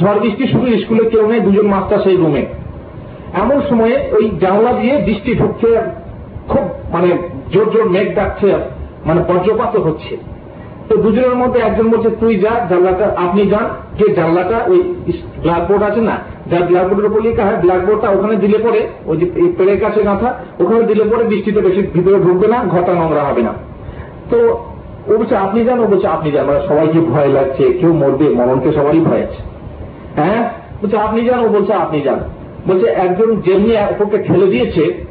ঝড় বৃষ্টি শুরু, স্কুলে কেউ নেই, দুজন মাস্টার সেই রুমে এমন সময়ে ওই জানলা দিয়ে বৃষ্টি ঢুকছে, খুব মানে জোর জোর মেঘ ডাকছে মানে বজ্রপাত হচ্ছে। তো দুজনের মধ্যে একজন বলছে, তুই যা, জানলাটা, আপনি যান। যে জানলাটা ওই ব্ল্যাকবোর্ড আছে না যার ব্ল্যাকবোর্ডের উপর লেখা হয় ব্ল্যাকবোর্ডটা ওখানে দিলে পরে ওই যে পেড়ের কাছে গাঁথা, ওখানে দিলে পরে বৃষ্টিতে বেশি ভিতরে ঢুকবে না, ঘরটা নোংরা হবে না। তো ও বলছে, আপনি যান ও বলছে, আপনি যান মানে সবাইকে ভয় লাগছে? কেউ মরবে? মরণকে সবারই ভয় আছে। হ্যাঁ? বলছে, আপনি যান ও বলছে, আপনি যান বলছে, একজন যেমনি ওপরকে ঠেলে দিয়েছে,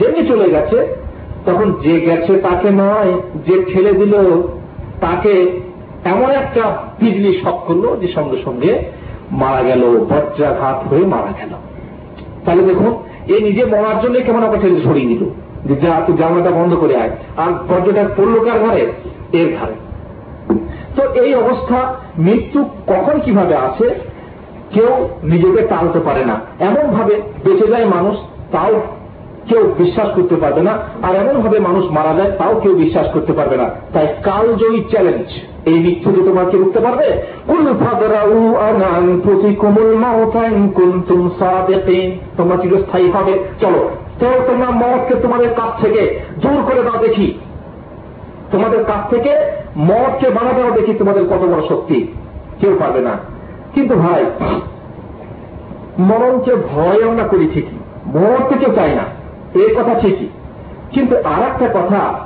যেমনি চলে গেছে, তখন যে গেছে তাকে নয়, যে ঠেলে দিল, তাকে এমন একটা বিজলি শখ করল যে সঙ্গে সঙ্গে মারা গেল বজ্রাঘাত হয়ে মারা গেল। তাহলে দেখুন এ নিজে মরার জন্য কেমন আমার ছেলে সরিয়ে দিল যে যা তুই জানলাটা বন্ধ করে আয়। আর বজ্রটা পড়ল কার ঘরে? এর ঘরে। তো এই অবস্থা, মৃত্যু কখন কীভাবে আসে, কেউ নিজেকে টালতে পারে না। এমন ভাবে বেঁচে যায় মানুষ, তাও কেউ বিশ্বাস করতে পারবে না, আর এমন ভাবে মানুষ মারা যায়, তাও কেউ বিশ্বাস করতে পারবে না। তাই কালজয়ী চ্যালেঞ্জ এই মৃত্যুকে তোমার কি রুখতে পারবে? তোমরা চিরস্থায়ী হবে। চলো তো তোমরা মতকে তোমাদের কাছ থেকে দূর করে দাও দেখি। তোমাদের কাছ থেকে মদকে বানাতেও দেখি তোমাদের কত বড় শক্তি। কেউ পারবে না। কিন্তু ভাই, মরণকে ভয় আমরা করি ঠিকই। মরতে কেউ চাই না। এই কথা ঠিকই। কিন্তু আর একটা কথা,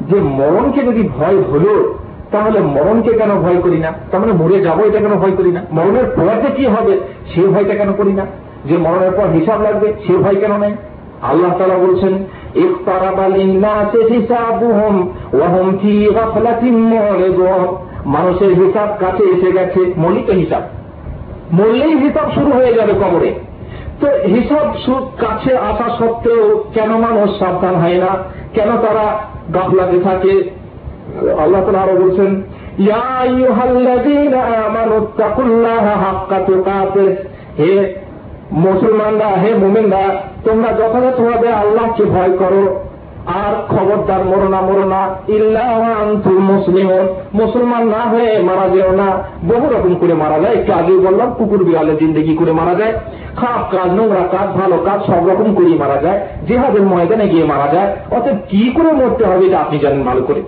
যে মরণকে যদি ভয় হল, তাহলে মরণকে কেন ভয় করি না? তার মানে মরে যাব, এটা কেন ভয় করি না? মরণের পর কি হবে, সে ভয়টা কেন করি না? যে মরণের পর হিসাব লাগবে, সে ভয় কেন নেই আল্লাহ তালা বলছেন মানুষের হিসাব কাছে এসে গেছে, মৌলিক হিসাব। মরলেই হিসাব শুরু হয়ে যাবে কবরে। তো হিসাব সুদ কাছে আসা সত্ত্বেও কেন মানুষ সাবধান হয় না? কেন তারা গাফলাতে থাকে? আল্লাহ তালা আরও বলছেন হে মুসলমানরা, হে মুমিনরা, তোমরা যথাযথভাবে আল্লাহকে ভয় করো। আর খবরদার মরো না মরো না। ইল্লা আনতুম মুসলমান। না হয়ে মারা যেও না। বহু রকম করে মারা যায়। একটু আগেই বললাম, কুকুর বিড়ালে জিন্দগি করে মারা যায়। খারাপ কাজ, নোংরা কাজ, ভালো কাজ, সব রকম করেই মারা যায়। জেহাদের ময়দানে গিয়ে মারা যায়। অতএব কি করে মরতে হবে, এটা আপনি জানেন ভালো করে।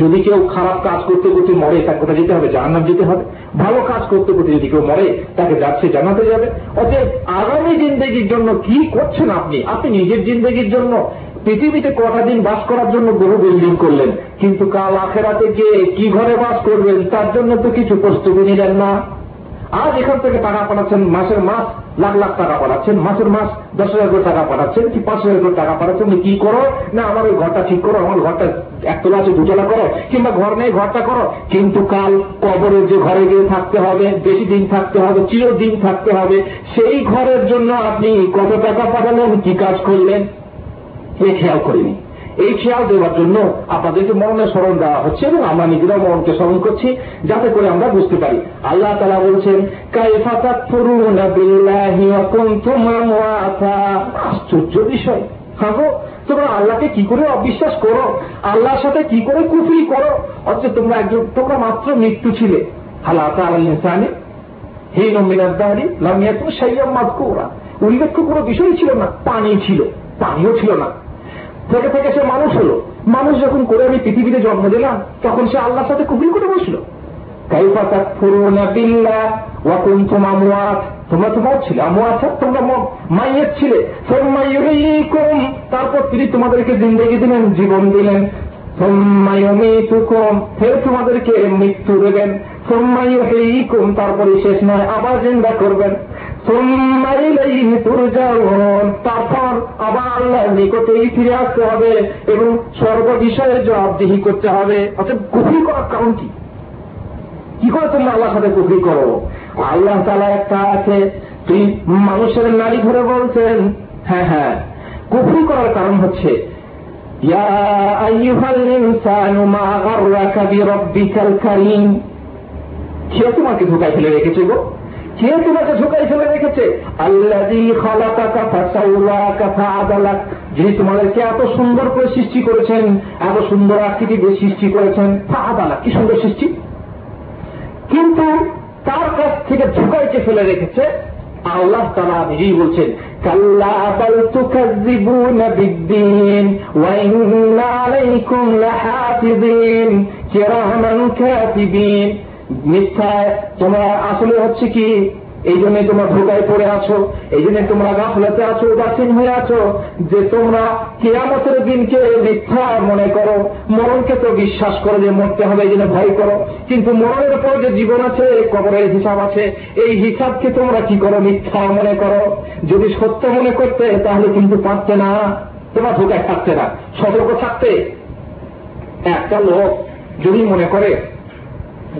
যদি কেউ খারাপ কাজ করতে করতে মরে তাকে কোথায় যেতে হবে, জাহান্নাম যেতে হবে। ভালো কাজ করতে করতে যদি কেউ মরে, তাকে যাচ্ছে জানাতে যাবে। অতএব আগামী জিন্দগির জন্য কি করছেন আপনি? আপনি নিজের জিন্দগির জন্য পৃথিবীতে কটা দিন বাস করার জন্য বহু বিল্ডিং করলেন, কিন্তু কাল আখেরাতে গিয়ে কি ঘরে বাস করবেন, তার জন্য তো কিছু প্রস্তুতি নিলেন না। আজ এখান থেকে টাকা পাঠাচ্ছেন, মাসের মাস লাখ লাখ টাকা পাঠাচ্ছেন, মাসের মাস দশ হাজার করে টাকা পাঠাচ্ছেন, কি পাঁচ হাজার করে টাকা পাঠাচ্ছেন কি করো? না, আমার ওই ঘরটা ঠিক করো, আমার ঘরটা একতলা আছে, দুতলা করো, কিংবা ঘর নেই, ঘরটা করো। কিন্তু কাল কবরের যে ঘরে গিয়ে থাকতে হবে, বেশি দিন থাকতে হবে, চিরদিন থাকতে হবে, সেই ঘরের জন্য আপনি কত টাকা পাঠালেন, কি কাজ করলেন? এ খেয়াল করিনি। এই খেয়াল দেওয়ার জন্য আপনাদেরকে মরণের স্মরণ দেওয়া হচ্ছে এবং আমরা নিজেরাও মরণকে স্মরণ করছি, যাতে করে আমরা বুঝতে পারি। আল্লাহ তালা বলছেন আশ্চর্য বিষয়। হাগো তোমরা আল্লাহকে কি করে অবিশ্বাস করো? আল্লাহর সাথে কি করে কুফরি করো? অথচ তোমরা একজন, তোমরা মাত্র মৃত্যু ছিলে। হালাতা আল ইনসানে হে নমিনাদ্দারি লামিয়াতুন সাইয়াম মাদকুরা উল্লেখ্য কোনো বিষয় ছিল না, পানি ছিল, পানিও ছিল না। থেকে থেকে সে মানুষ হলো। মানুষ যখন করে আমি পৃথিবীতে জন্ম দিলাম তখন সে আল্লাহর সাথে কুবরি করে বসল। তোমরা আমোয়াত তোমরা মাইয়ের ছিলে। তারপর তিনি তোমাদেরকে জিন্দগি দিলেন, জীবন দিলেন। ফের তোমাদেরকে মৃত্যু দেবেন। তারপরে শেষ নয়, আবার জিন্দা করবেন। তারপর আবার আল্লাহর নিকটেই ফিরে আসতে হবে এবং সর্ব বিষয়ে জবাবদিহি করতে হবে। অর্থাৎ কুফরি করার কারণ কি কি করে তোমরা আল্লাহর সাথে কুফরি করো? আল্লাহ তালা একটা আছে, তুই মানুষের নারী ধরে বলছেন। হ্যাঁ হ্যাঁ। কুফরি করার কারণ হচ্ছে কেউ তোমাকে ধোকায় ফেলে রেখেছে গো? কে তোমাকে ঝুঁকাই ফেলে রেখেছে যিনি তোমাদেরকে এত সুন্দর করে সৃষ্টি করেছেন, এত সুন্দর আকৃতি দিয়ে সৃষ্টি করেছেন, ফাআদালাক, কি সুন্দর সৃষ্টি? কিন্তু তার কাছ থেকে ঝুঁকাইকে ফেলে রেখেছে, আল্লাহ তারা নিজেই বলছেন, কাল্লা মিথ্যায় তোমরা আসলে হচ্ছে কি, এই জন্য তোমরা ধোকায় পড়ে আছো, এই জন্য তোমরা গাফলাতে আছো, উদাসীন হয়ে আছো, যে তোমরা কেয়ামতের দিনকে মিথ্যা মনে করো, মরণকে তো বিশ্বাস করো যে মরতে হবে, এই জন্য ভয় করো। কিন্তু মরণের পর যে জীবন আছে কবরের হিসাব আছে, এই হিসাবকে তোমরা কি করো, মিথ্যা মনে করো? যদি সত্য মনে করতে, তাহলে কিন্তু পারতে না। তোমরা ধোকায় থাকতে না। সতর্ক থাকতে। একটা লোক যদি মনে করে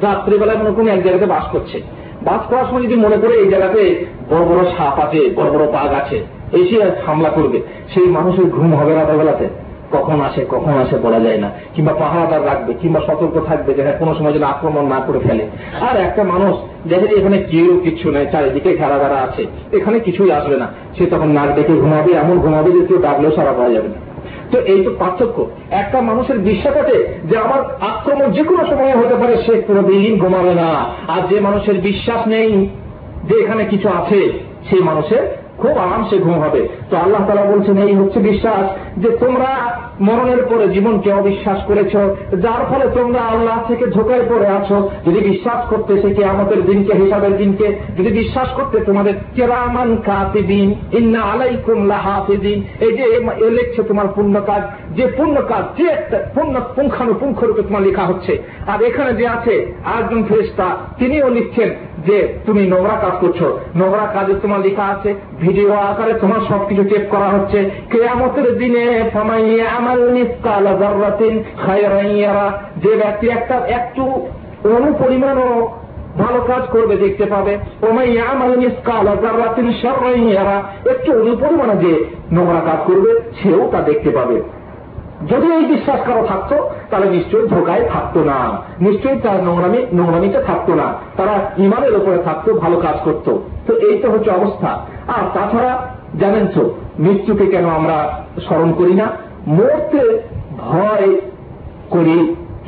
রাত্রিবেলায় মনে কোনো এক জায়গাতে বাস করছে। বাস করার সময় যদি মনে করে এই জায়গাতে বড় বড় সাপ আছে, বড় বড় বাঘ আছে, এসে হামলা করবে, সেই মানুষের ঘুম হবে রাতের কখন আসে কখন আসে বলা যায় না। কিংবা পাহারাদার রাখবে, কিংবা সতর্ক থাকবে যে কোনো সময় যেন আক্রমণ না করে ফেলে। আর একটা মানুষ দেখে এখানে কেউ কিছু নেই, চারিদিকে ঘেরা ঘেরা আছে, এখানে কিছুই আসবে না। সে তখন নাক ডেকে ঘুমাবে, এমন ঘুমাবে যে কেউ ডাকলেও সারা পাওয়া যাবে না। তো এই তো পার্থক্য। একটা মানুষের বিশ্বাস যে আমার আক্রমণ যে কোনো সময় হতে পারে, সে কোনোদিন ঘুমাবে না। আর যে মানুষের বিশ্বাস নেই যে এখানে কিছু আছে, সেই মানুষের খুব আরামসে ঘুম হবে। তো আল্লাহ তালা বলছেন, এই হচ্ছে বিশ্বাস যে তোমরা মরণের পরে জীবনকে অবিশ্বাস করেছ, যার ফলে তোমরা আল্লাহ থেকে ঝোঁকায় পড়ে আছো। যদি বিশ্বাস করতে সে কি আমাদের দিনকে, হিসাবের দিনকে, যদি বিশ্বাস করতে তোমাদের কেরামান কাতিদিন ইন্না আলাইকুম লাহাফিদিন এই যে এ লেখছে তোমার পূর্ণ কাজ, যে পূর্ণ কাজ, যে একটা পূর্ণ পুঙ্খানুপুঙ্খ রূপে তোমার লেখা হচ্ছে। আর এখানে যে আছে আরেকজন ফেরেস্তা তিনিও লিখছেন যে তুমি নোংরা কাজ করছ। নোংরা কাজে তোমার লেখা আছে, ভিডিও আকারে তোমার সবকিছু টেপ করা হচ্ছে। কেয়ামতের দিনে যে ব্যক্তি একটা, একটু অনু পরিমাণও ভালো কাজ করবে, দেখতে পাবে। একটু অনু পরিমাণে যে নোংরা কাজ করবে, সেও তা দেখতে পাবে। যদি এই বিশ্বাস কারও থাকতো, তাহলে নিশ্চয়ই ধোকায় থাকতো না। নিশ্চয়ই তার নোংরামি, নোংরামিতে থাকতো না। তারা ইমানের উপরে থাকতো, ভালো কাজ করত। তো এই তো হচ্ছে অবস্থা। আর তাছাড়া, জানেন তো, মৃত্যুকে কেন আমরা স্মরণ করি না? মরতে ভয় করি,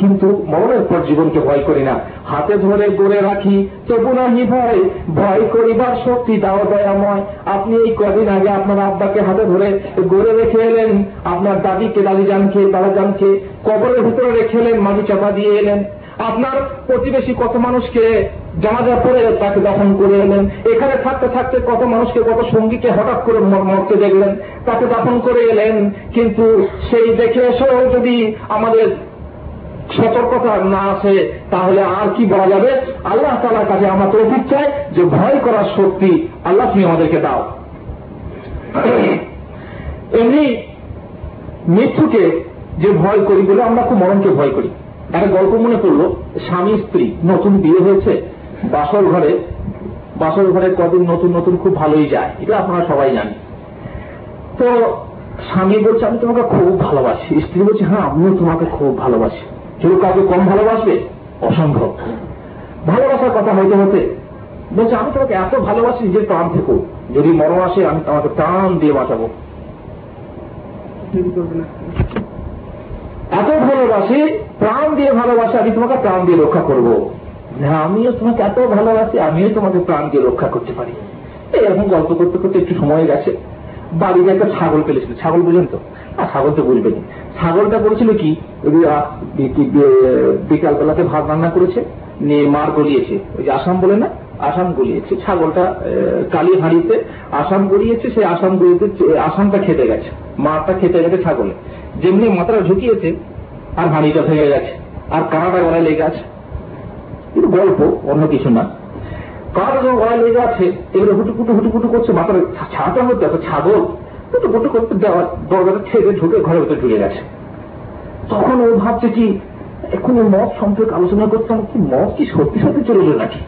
কিন্তু মরণের পর জীবনকে ভয় করি না। হাতে ধরে গড়ে রাখি, তবু নাহি ভয়। ভয় করিবার শক্তি দাও দয়াময়। আপনি এই কদিন আগে আপনার আব্বাকে হাতে ধরে গড়ে রেখে এলেন। আপনার দাদিকে দাদি জানকে দাদা জানকে কবরের ভিতরে রেখে এলেন, মাটি চাপা দিয়ে এলেন। আপনার প্রতিবেশী কত মানুষকে জানাজা পরে তাকে দফন করে এলেন। এখানে থাকতে থাকতে কত মানুষকে, কত সঙ্গীকে হঠাৎ করে মরতে দেখলেন। তাকে দফন করে এলেন, কিন্তু সেই দেখে এসেও যদি আমাদের সতর্কতা না আসে, তাহলে আর কি বলা যাবে? আল্লাহ তালার কাছে আমরা তৌফিক চাই যে ভয় করার শক্তি আল্লাহ তুমি আমাদেরকে দাও। এমনি মৃত্যুকে যে ভয় করি বলে আমরা খুব মরণকে ভয় করি। একটা গল্প মনে পড়ল, স্বামী স্ত্রী নতুন বিয়ে হয়েছে বাসর ঘরে বাসর ঘরে কদিন নতুন নতুন খুব ভালোই যায়। এটা আপনারা সবাই জানেন। তো স্বামী বলছে, আমি তোমাকে খুব ভালোবাসি। স্ত্রী বলছে হ্যাঁ আমিও তোমাকে খুব ভালোবাসি। কেউ কাউকে কম ভালোবাসবে? অসম্ভব। ভালোবাসার কথা হইতে হতে বলছে, আমি তোমাকে এত ভালোবাসি নিজের প্রাণ থেকেও। যদি মরণ আসে, আমি তোমাকে প্রাণ দিয়ে বাঁচাবো। এত ভালোবাসি, প্রাণ দিয়ে ভালোবাসি, আমি তোমাকে প্রাণ দিয়ে রক্ষা করব। হ্যাঁ আমিও তোমাকে এত ভালোবাসি, আমিও তোমাকে প্রাণ দিয়ে রক্ষা করতে পারি। এরকম গল্প করতে করতে একটু সময় গেছে। বাড়িতে একটা ছাগল পেলেছিল ছাগল বুঝেন তো? ছাগল তো বুঝবেন ছাগলটা করেছিল কি বিকাল বেলাতে ভাত রান্না করেছে, নিয়ে মার গলিয়েছে। ওই যে আসাম বলে না? আসাম গলিয়েছে। ছাগলটা কালি হাঁড়িতে আসাম গড়িয়েছে, সেই আসাম গলিতে আসামটা খেতে গেছে। মারটা খেতে গেছে ছাগলে। যেমনি মাথাটা ঢুকিয়েছে, আর হাঁড়িটা ভেঙে গেছে, আর কানাটা গলায় লেগে আছে। কিন্তু গল্প, অন্য কিছু না। কার গলায় লেগে আছে, এগুলো হুটুকুটু হুটুকুটু করছে, মাথার ছাড়াটা হচ্ছে, এত ছাগল। হুটুকুটু করতে দেওয়া দরজাটা ছেড়ে ঢুকে ঘরের ভেতরে ঢুকে গেছে। তখন ও ভাবছে কি এখন মদ সম্পর্কে আলোচনা করতাম কি মদ কি সত্যি সত্যি চলে এলো নাকি?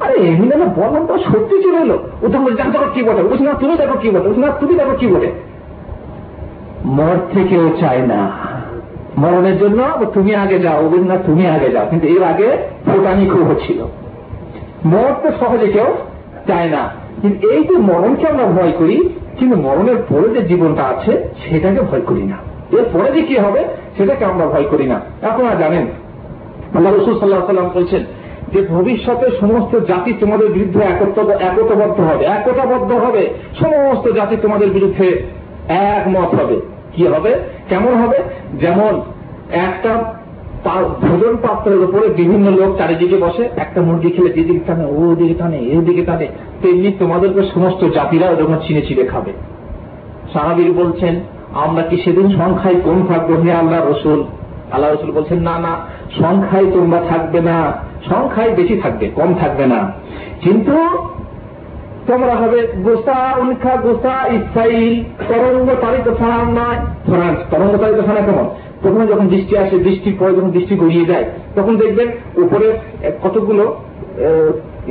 আরে, এমনি না বললাম তো, সত্যি চলে এলো। ও তখন বলছে দেখো কি বলে বলছি, না, তুমি দেখো কি বলে বলছি, না, তুমি দেখো কি বলে মদ থেকেও চায় না। মরণের জন্য তুমি আগে যাও না তুমি আগে যাও। কিন্তু এর আগে ফোটানি খুব হচ্ছিল। মরণ তো সহজে কেউ চায় না। কিন্তু এই যে মরণকে আমরা ভয় করি, কিন্তু মরণের পরে যে জীবনটা আছে, সেটাকে ভয় করি না। এর পরে যে কি হবে, সেটাকে আমরা ভয় করি না। আপনারা জানেন, আল্লাহ রসুল সাল্লাহ সাল্লাম বলছেন যে, ভবিষ্যতে সমস্ত জাতি তোমাদের বিরুদ্ধে একতাবদ্ধ হবে একতাবদ্ধ হবে। সমস্ত জাতি তোমাদের বিরুদ্ধে একমত হবে। কি হবে? কেমন হবে? যেমন একটা ভোজন পাত্রের উপরে বিভিন্ন লোক চারিদিকে বসে, একটা মুরগি খেলে যেদিকে টানে ও দিকে টানে এই দিকে টানে, তেমনি তোমাদেরকে সমস্ত জাতিরা ওরকম ছিনে ছিঁড়ে খাবে। সাহাবির বলছেন, আমরা কি সেদিন সংখ্যায় কম থাকব হে আল্লাহ রসুল? আল্লাহ রসুল বলছেন, না না, সংখ্যায় তোমরা থাকবে না। সংখ্যায় বেশি থাকবে, কম থাকবে না। কিন্তু তোমরা হবে গোসা উনখা গোসা ইসাইল তরঙ্গ তারিত ফানার নয় তরঙ্গ তারিত ফানা কেমন? প্রথমে যখন বৃষ্টি আসে বৃষ্টির পরে যখন বৃষ্টি গড়িয়ে যায়, তখন দেখবেন উপরে কতগুলো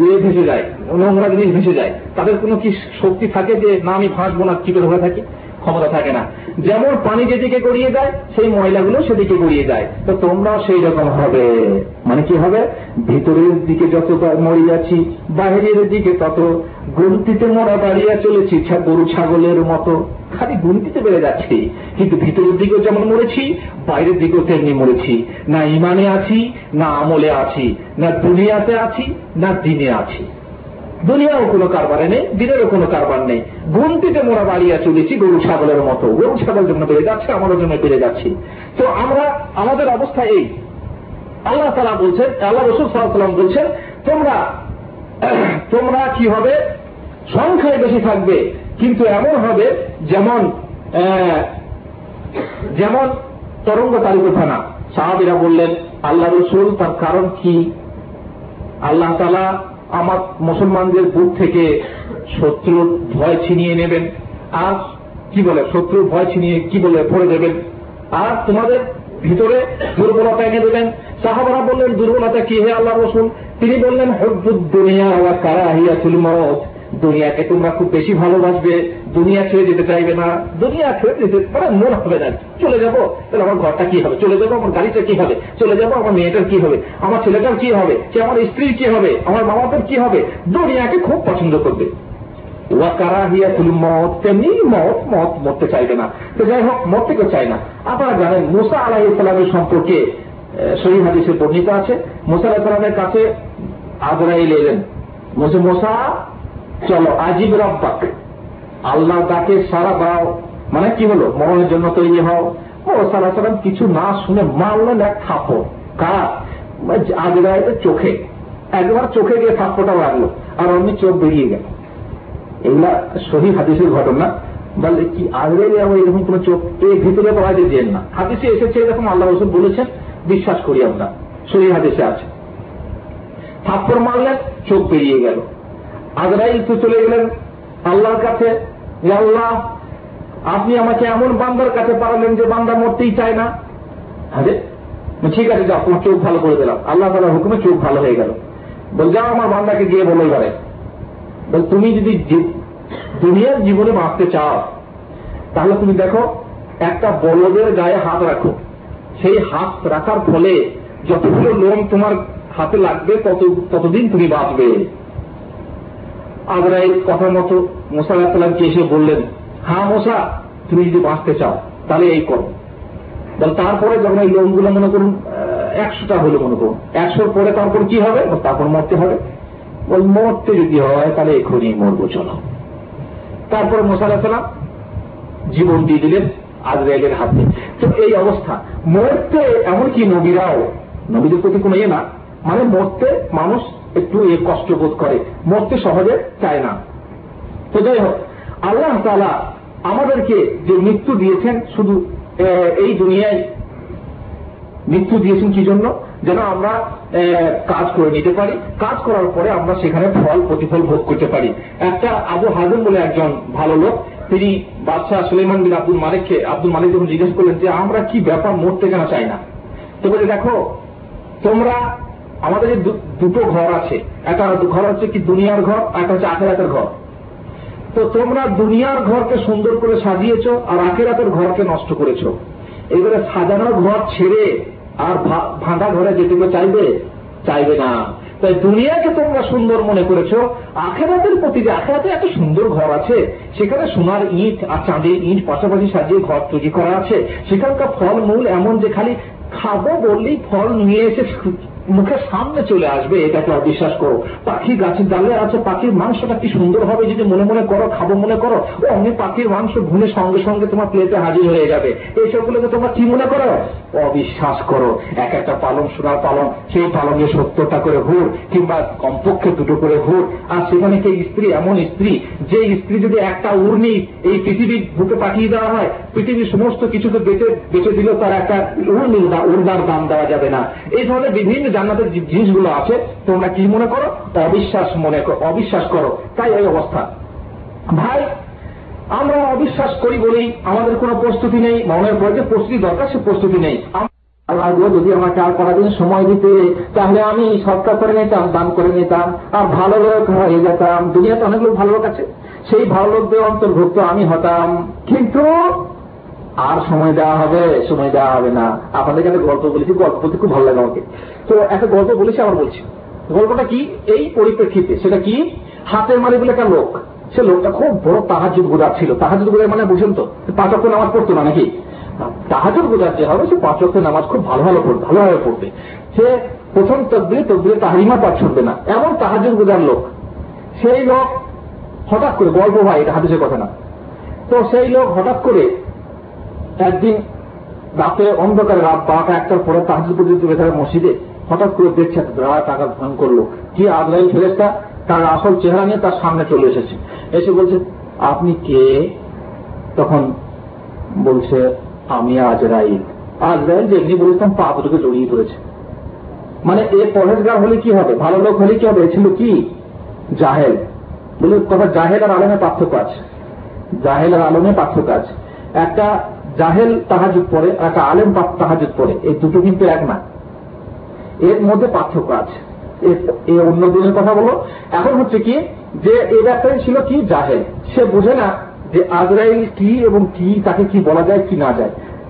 ইয়ে ভেসে যায়, নোংরা জিনিস ভেসে যায়। তাদের কোনো কি শক্তি থাকে যে, না, আমি ভাসবো না, কি করে থাকি? ক্ষমতা থাকে না। যেমন পানি যেদিকে গড়িয়ে যায়, সেই ময়লাগুলো সেদিকে গড়িয়ে যায়। তো তোমরাও সেই রকম হবে। মানে কি হবে? ভিতরের দিকে যত মরিয়াছি বাহিরের দিকে তত গুনতিতে মরা দাঁড়িয়ে চলেছি গরু ছাগলের মতো। খালি গুনতিতে বেড়ে যাচ্ছে। কিন্তু ভিতরের দিকেও যেমন মরেছি, বাইরের দিকেও তেমনি মরেছি। না ইমানে আছি, না আমলে আছি। না দুনিয়াতে আছি, না দিনে আছি। দুনিয়াও কোনো কারবারে নেই, দিনেরও কোনো কারবার নেই। গুনতিতে মোরা বাড়িয়া চলেছি গরু ছাগলের মতো। গরু ছাগল জন্য বেড়ে যাচ্ছে আমাদের জন্য বেড়ে যাচ্ছি। তো আমরা, আমাদের অবস্থা এই। আল্লাহ তালা বলছেন, আল্লাহ রসুল সাল্লাম বলছেন, তোমরা তোমরা কি হবে? সংখ্যায় বেশি থাকবে, কিন্তু এমন হবে যেমন যেমন তরঙ্গ তালিকা থানা সাহাবিরা বললেন, আল্লাহ রসুল তার কারণ কি? আল্লাহ তালা মুসলমানদের বুক থেকে শত্রুর ভয় ছিনিয়ে নেবেন। আর কি বলে, শত্রুর ভয় ছিনিয়ে কি বলে ভরে দেবেন আর তোমাদের ভিতরে দুর্বলতা এনে দেবেন। সাহাবারা বললেন, দুর্বলতা কি হে আল্লাহ রসুল? তিনি বললেন হজ্জুদ্দুনিয়া দুনিয়া কারা হিয়া ছিল মত দুনিয়াকে তোমরা খুব বেশি ভালোবাসবে, দুনিয়া ছেড়ে যেতে চাইবে না। দুনিয়া ছেড়ে যেতে মানে মন হবে না। চলে যাব, তাহলে আমার ঘরটা কি হবে? চলে যাব, আমার গাড়িটা কি হবে? চলে যাব, আমার মেয়েটার কি হবে? আমার ছেলেটার কি হবে? সে আমার স্ত্রীর কি হবে? আমার মামাদের কি হবে? দুনিয়াকে খুব পছন্দ করবে। তেমনি মত মত মরতে চাইবে না। তো যাই হোক, মরতে কেউ চায় না। আপনারা জানেন, মুসা আলাহ ইসলামের সম্পর্কে শহীদ হাদিসে বর্ণিত আছে। মোসা আলাহিসামের কাছে আজরাইল এলেন। মোসা চলো, আজিব রব্বাক। আল্লাহ তাকে সারা দাও। মানে কি হলো? মরণের জন্য তৈরি হও। ও সারা সালাম কিছু না শুনে মারলেন এক থাপ্পড়। কার? আজরাইলের চোখে। একবার চোখে গিয়ে থাপ্পটা লাগল আর অমনি চোখ বেরিয়ে গেল। এগুলা শহীদ হাদিসের ঘটনা। বলে কি আজরাইল আবার এরকম কোন চোখ? এই ভিতরে তো আগে যেন না। হাদিসে এসেছে এরকম আল্লাহ রসুল বলেছেন, বিশ্বাস করি আমরা শহীদ হাদিসে আছে। থাপ্পড় মারলেন, চোখ বেরিয়ে গেল। আজরাইল তো চলে গেলেন আল্লাহর কাছে। যে আল্লাহ, আপনি আমাকে এমন বান্দার কাছে পাঠালেন যে বান্দা মরতেই চায় না। আরে ঠিক আছে, যাও, তোমার চোখ ভালো করে দিলাম আল্লাহ তালার হুকুমে চোখ ভালো হয়ে গেল। বল, যাও আমার বান্দাকে গিয়ে বলো এবারে। বল, তুমি যদি দুনিয়ার জীবনে বাঁচতে চাও, তাহলে তুমি দেখো, একটা বলদের গায়ে হাত রাখো। সেই হাত রাখার ফলে যতগুলো লোম তোমার হাতে লাগবে, তত, ততদিন তুমি বাঁচবে। আজরাইল কথা মতো মোসা আলাহিসাল্লামকে এসে বললেন হ্যাঁ মোসা, তুমি যদি বাঁচতে চাও, তাহলে এই করো। তারপরে যখন এই লোনগুলো মনে করুন একশোটা হলো মনে করুন, একশোর পরে তারপর কি হবে? তারপর মরতে হবে। বল, মরতে যদি হয়, তাহলে এখনই মরবো, চলো। তারপরে মোসা আলাহিসাল্লাম জীবন দিয়ে দিলেন আজরাইলের হাতে। তো এই অবস্থা, মরতে এমনকি নবীরাও, নবীদের প্রতি কোনো ইয়ে না মানে মরতে মানুষ একটু এ কষ্ট বোধ করে। মরতে সহজে চায় না। তো যাই হোক, আল্লাহ তালা আমাদেরকে যে মৃত্যু দিয়েছেন শুধু এই দুনিয়ায় মৃত্যু দিয়েছেন কি জন্য? যেন আমরা কাজ করে নিতে পারি। কাজ করার পরে আমরা সেখানে ফল প্রতিফল ভোগ করতে পারি। একটা আবু হাজম বলে একজন ভালো লোক, তিনি বাদশাহ সুলেমান বিন আব্দুল মালিককে, আব্দুল মালিক যখন জিজ্ঞেস করলেন যে, আমরা কি ব্যাপার মরতে কেন চাই না? তো বলে, দেখো, তোমরা আমাদের যে দুটো ঘর আছে। একটা ঘর হচ্ছে কি দুনিয়ার ঘর একটা হচ্ছে আখেরাতের ঘর। তো তোমরা দুনিয়ার ঘরকে সুন্দর করে সাজিয়েছ আর আখেরাতের ঘরকে নষ্ট করেছ। এবারে সাজানোর ঘর ছেড়ে আর ভাঙা ঘরে যেতে চাইবে চাইবে না। তাই দুনিয়াকে তোমরা সুন্দর মনে করেছ। আখেরাতের প্রতি যে আখেরাতে এত সুন্দর ঘর আছে। সেখানে সোনার ইট আর চাঁদের ইট পাশাপাশি সাজিয়ে ঘর তৈরি করা আছে। সেখানকার ফল মূল এমন যে খালি খাব বললেই ফল নিয়ে এসে মুখের সামনে চলে আসবে এটাকে অবিশ্বাস করো? পাখি গাছের ডালে আছে, পাখির মাংসটা কি সুন্দর হবে যদি মনে মনে করো, খাব মনে করো, ও অমনি পাখির মাংস ঘুমে সঙ্গে সঙ্গে তোমার প্লেটে হাজির হয়ে যাবে। এইসবগুলোকে তোমরা কি মনে করো? অবিশ্বাস করো। এক একটা পালং, সোনার পালং, সেই পালঙে সত্তরটা করে হুর কিংবা কমপক্ষে দুটো করে হুর আর সেখানে কে স্ত্রী? এমন স্ত্রী, যে স্ত্রী যদি একটা উর্নি এই পৃথিবীর বুকে পাঠিয়ে দেওয়া হয়, পৃথিবীর সমস্ত কিছুকে বেঁচে বেঁচে দিলেও তার একটা উর্নি উর্নার দাম দেওয়া যাবে না। এই ধরনের বিভিন্ন জান্নাতের জিনিসগুলো আছে, তোমরা কি মনে করো? অবিশ্বাস মনে করো অবিশ্বাস করো। তাই এই অবস্থা। ভাই, আমরা অবিশ্বাস করি বলেই আমাদের কোনো প্রস্তুতি নেই, মনের পরে যে প্রস্তুতি দরকার, সে প্রস্তুতি নেই। আল্লাহ যদি আমাকে আর কটা দিন সময় দিতে, তাহলে আমি সৎকার করে নিতাম, দান করে নিতাম, আর ভালো লোক হয়ে যেতাম। দুনিয়াতে অনেক লোক ভালো লোক আছে। সেই ভালো লোকদের অন্তর্ভুক্ত আমি হতাম। কিন্তু আর সময় দেওয়া হবে, সময় দেওয়া হবে না। আপনাদের কাছে গল্প বলেছি, গল্প বলতে খুব ভালো লাগে আমাকে। তো একটা গল্প বলেছি আবার বলছি, গল্পটা কি? এই পরিপ্রেক্ষিতে সেটা কি? হাতের মালি বলে একটা লোক, সে লোকটা খুব বড় তাহাজুদ গুজার ছিল। তাহাজুদ গুজার মানে বুঝেন তো পাঁচ অক্ষ নামাজ পড়তো না নাকি? তাহাজুদ গুজার যে হবে, সে পাঁচ অক্ষ নামাজ খুব ভালো ভালো পড়বে ভালোভাবে পড়বে। সে প্রথম তকবিরে তকবিরে তাহারিমা পাঠ শুনবে না। এমন তাহাজুদ গুজার লোক, সেই লোক হঠাৎ করে, গল্প ভাই এটা হাদিসের কথা না। তো সেই লোক হঠাৎ করে একদিন রাতে অন্ধকারে রাত বারোটা একটার পরে তাহাজ পর্যন্ত বেচারা মসজিদে হঠাৎ করে দেখছে টাকা ধ্যান করল। কি আজরাইল ফেরেস্তা তার আসল চেহারা নিয়ে তার সামনে চলে এসেছে। এসে বলছে, আপনি কে? তখন বলছে, আমি আজরাইল। আজরাইল যেমনি বলেছিলাম, পা দুটোকে জড়িয়ে ধরেছে। মানে এ পরেজগার হলে কি হবে? ভালো লোক হলে কি হবে? ছিল কি? জাহেল। বলে কথা জাহেল আর আলমে পার্থক্য আছে। জাহেল আর আলমে পার্থক্য আছে। একটা জাহেল তাহাজুদ পড়ে আর একটা আলেম তাহাজুদ পড়ে। এই দুটো কিন্তু এক না। এর মধ্যে পার্থক্য আছে। এই অন্য দিনের কথা বলো। এখন হচ্ছে কি, যে এই ব্যাপারে ছিল কি, জাহেল। সে বুঝে না যে আজরাইল কি এবং কি, তাকে কি বলা যায়, কি না যায়।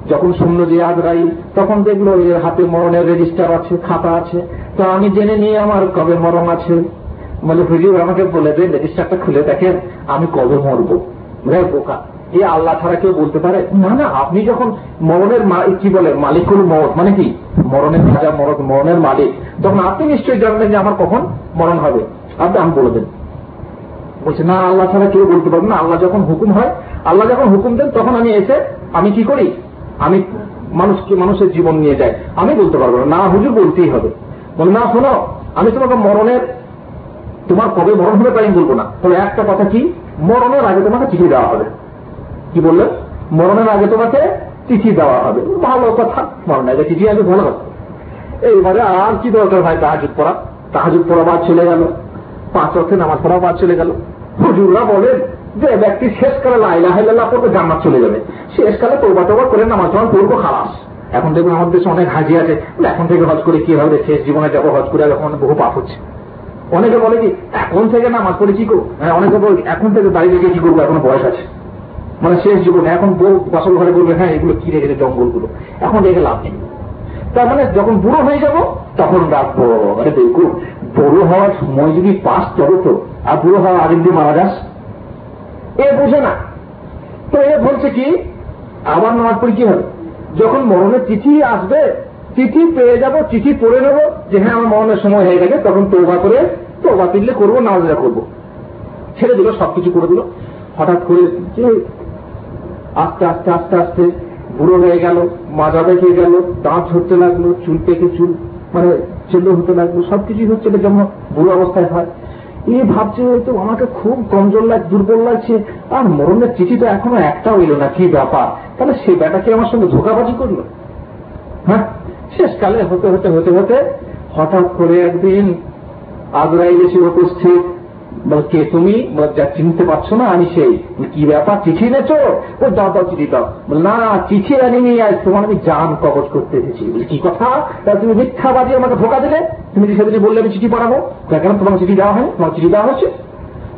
যখন শুনলো যে আজরাইল, তখন দেখল এর হাতে মরণের রেজিস্টার আছে, খাতা আছে। তো আমি জেনে নিয়ে আমার কবে মরণ আছে? বলে, হুজুর আমাকে বলে দেন রেজিস্টারটা খুলে দেখেন, আমি কবে মরবো? বোকা। এ আল্লাহ ছাড়া কেউ বলতে পারে? না না, আপনি যখন মরণের কি বলে? মালিকুল মত মানে কি? মরণের রাজা মরণের মালিক। তখন আপনি নিশ্চয়ই জানবেন যে আমার কখন মরণ হবে। আপনি আমি বলে দেন। বলছে, না, আল্লাহ ছাড়া কেউ বলতে পারবে না। আল্লাহ যখন হুকুম হয়, আল্লাহ যখন হুকুম দেন, তখন আমি এসে আমি কি করি? আমি মানুষকে মানুষের জীবন নিয়ে যাই। আমি বলতে পারব না। হুজুর, বলতেই হবে। বলে, না, শোনো, আমি তোমাকে মরণের তোমার কবে মরণ হবে তাই বলব না। তবে একটা কথা কি? মরণের আগে তোমাকে চিঠি দেওয়া হবে। কি বললেন মরণের আগে তোমাকে চিঠি দেওয়া হবে। ভালো কথা, মরণের আগে চিঠি আগে ভালো কথা। এইবারে আর কি দরকার ভাই, তাহাজুদ পড়া? তাহাজুদ পড়া বাদ চলে গেল। পাঁচ অর্থে নামাজ পড়া বাদ চলে গেল। হুজুররা বলেন যে ব্যক্তি শেষকালে লাইলা হাইল্লাহ পড়বে, জান্নাত চলে যাবে। শেষকালে তোবা টোবা করে নামাজ পড়া পড়ব খালাস। এখন দেখুন আমাদের দেশে অনেক হাজি আছে। এখন থেকে হজ করে কি হবে? শেষ জীবনে যাব, হজ করে এখন বহু পাপ হচ্ছে। অনেকে বলে কি, এখন থেকে নামাজ পড়ে কি করব? হ্যাঁ অনেকে বলে এখন থেকে দাঁড়িয়ে রেখে কি করব? এখন বয়স আছে। মানে শেষ জীবনে, এখন বউ বাসল ঘরে বলবে হ্যাঁ এগুলো কি রেখেছে জঙ্গলগুলো। এখন রেখে লাভ নেই। তার মানে যখন বুড়ো হয়ে যাব, তখন রাখব আরে দেখুন বুড়ো হওয়ার সময় যদি পাস করো তো। আর বুড়ো হওয়ার আগের দিন মারা যাস। এ বুঝে না। তো এ বলছে কি আবার নামাজ পড়ি কি হবে? যখন মরণের চিঠি আসবে চিঠি পেয়ে যাব চিঠি পড়ে নেব যে হ্যাঁ আমার মরণের সময় হয়ে গেছে। তখন তোবা করে তোবা পিললে করব নামাজা করব। ছেড়ে দিল, সবকিছু করে দিল। হঠাৎ করে যে আস্তে আস্তে আস্তে আস্তে বুড়ো হয়ে গেল, মাজা বেঁকে গেল, দাঁত ঝরতে লাগল, চুল পেকে চুল মানে চেলো হতে লাগল, সবকিছুই হচ্ছে যেমন বুড়ো অবস্থায় হয়। এ ভাবছে হয়তো আমাকে খুব কমজোর লাগ, দুর্বল লাগছে, আর মরণের চিঠি তো এখনও একটাও এলো না, কি ব্যাপার? তাহলে সে ব্যাটাকে আমার সঙ্গে ধোকাবাজি করল? হ্যাঁ শেষকালে হতে হতে হতে হতে হঠাৎ করে একদিন আজরাইল এসে উপস্থিত কে তুমি যা চিনতে পারছ না, আমি সেই। কি ব্যাপার, চিঠি এনেছো? ও, দাও দাও, চিঠি দাও। না চিঠি আনিনি আজ তোমার আমি জান কবচ করতে এসেছি। কি কথা? তাহলে তুমি মিথ্যাবাদী আমাকে ধোকা দিলে? তুমি সেদিন বললে আমি চিঠি পাঠাবো? কেন তোমাকে চিঠি দেওয়া হয় তোমার চিঠি দেওয়া হচ্ছে?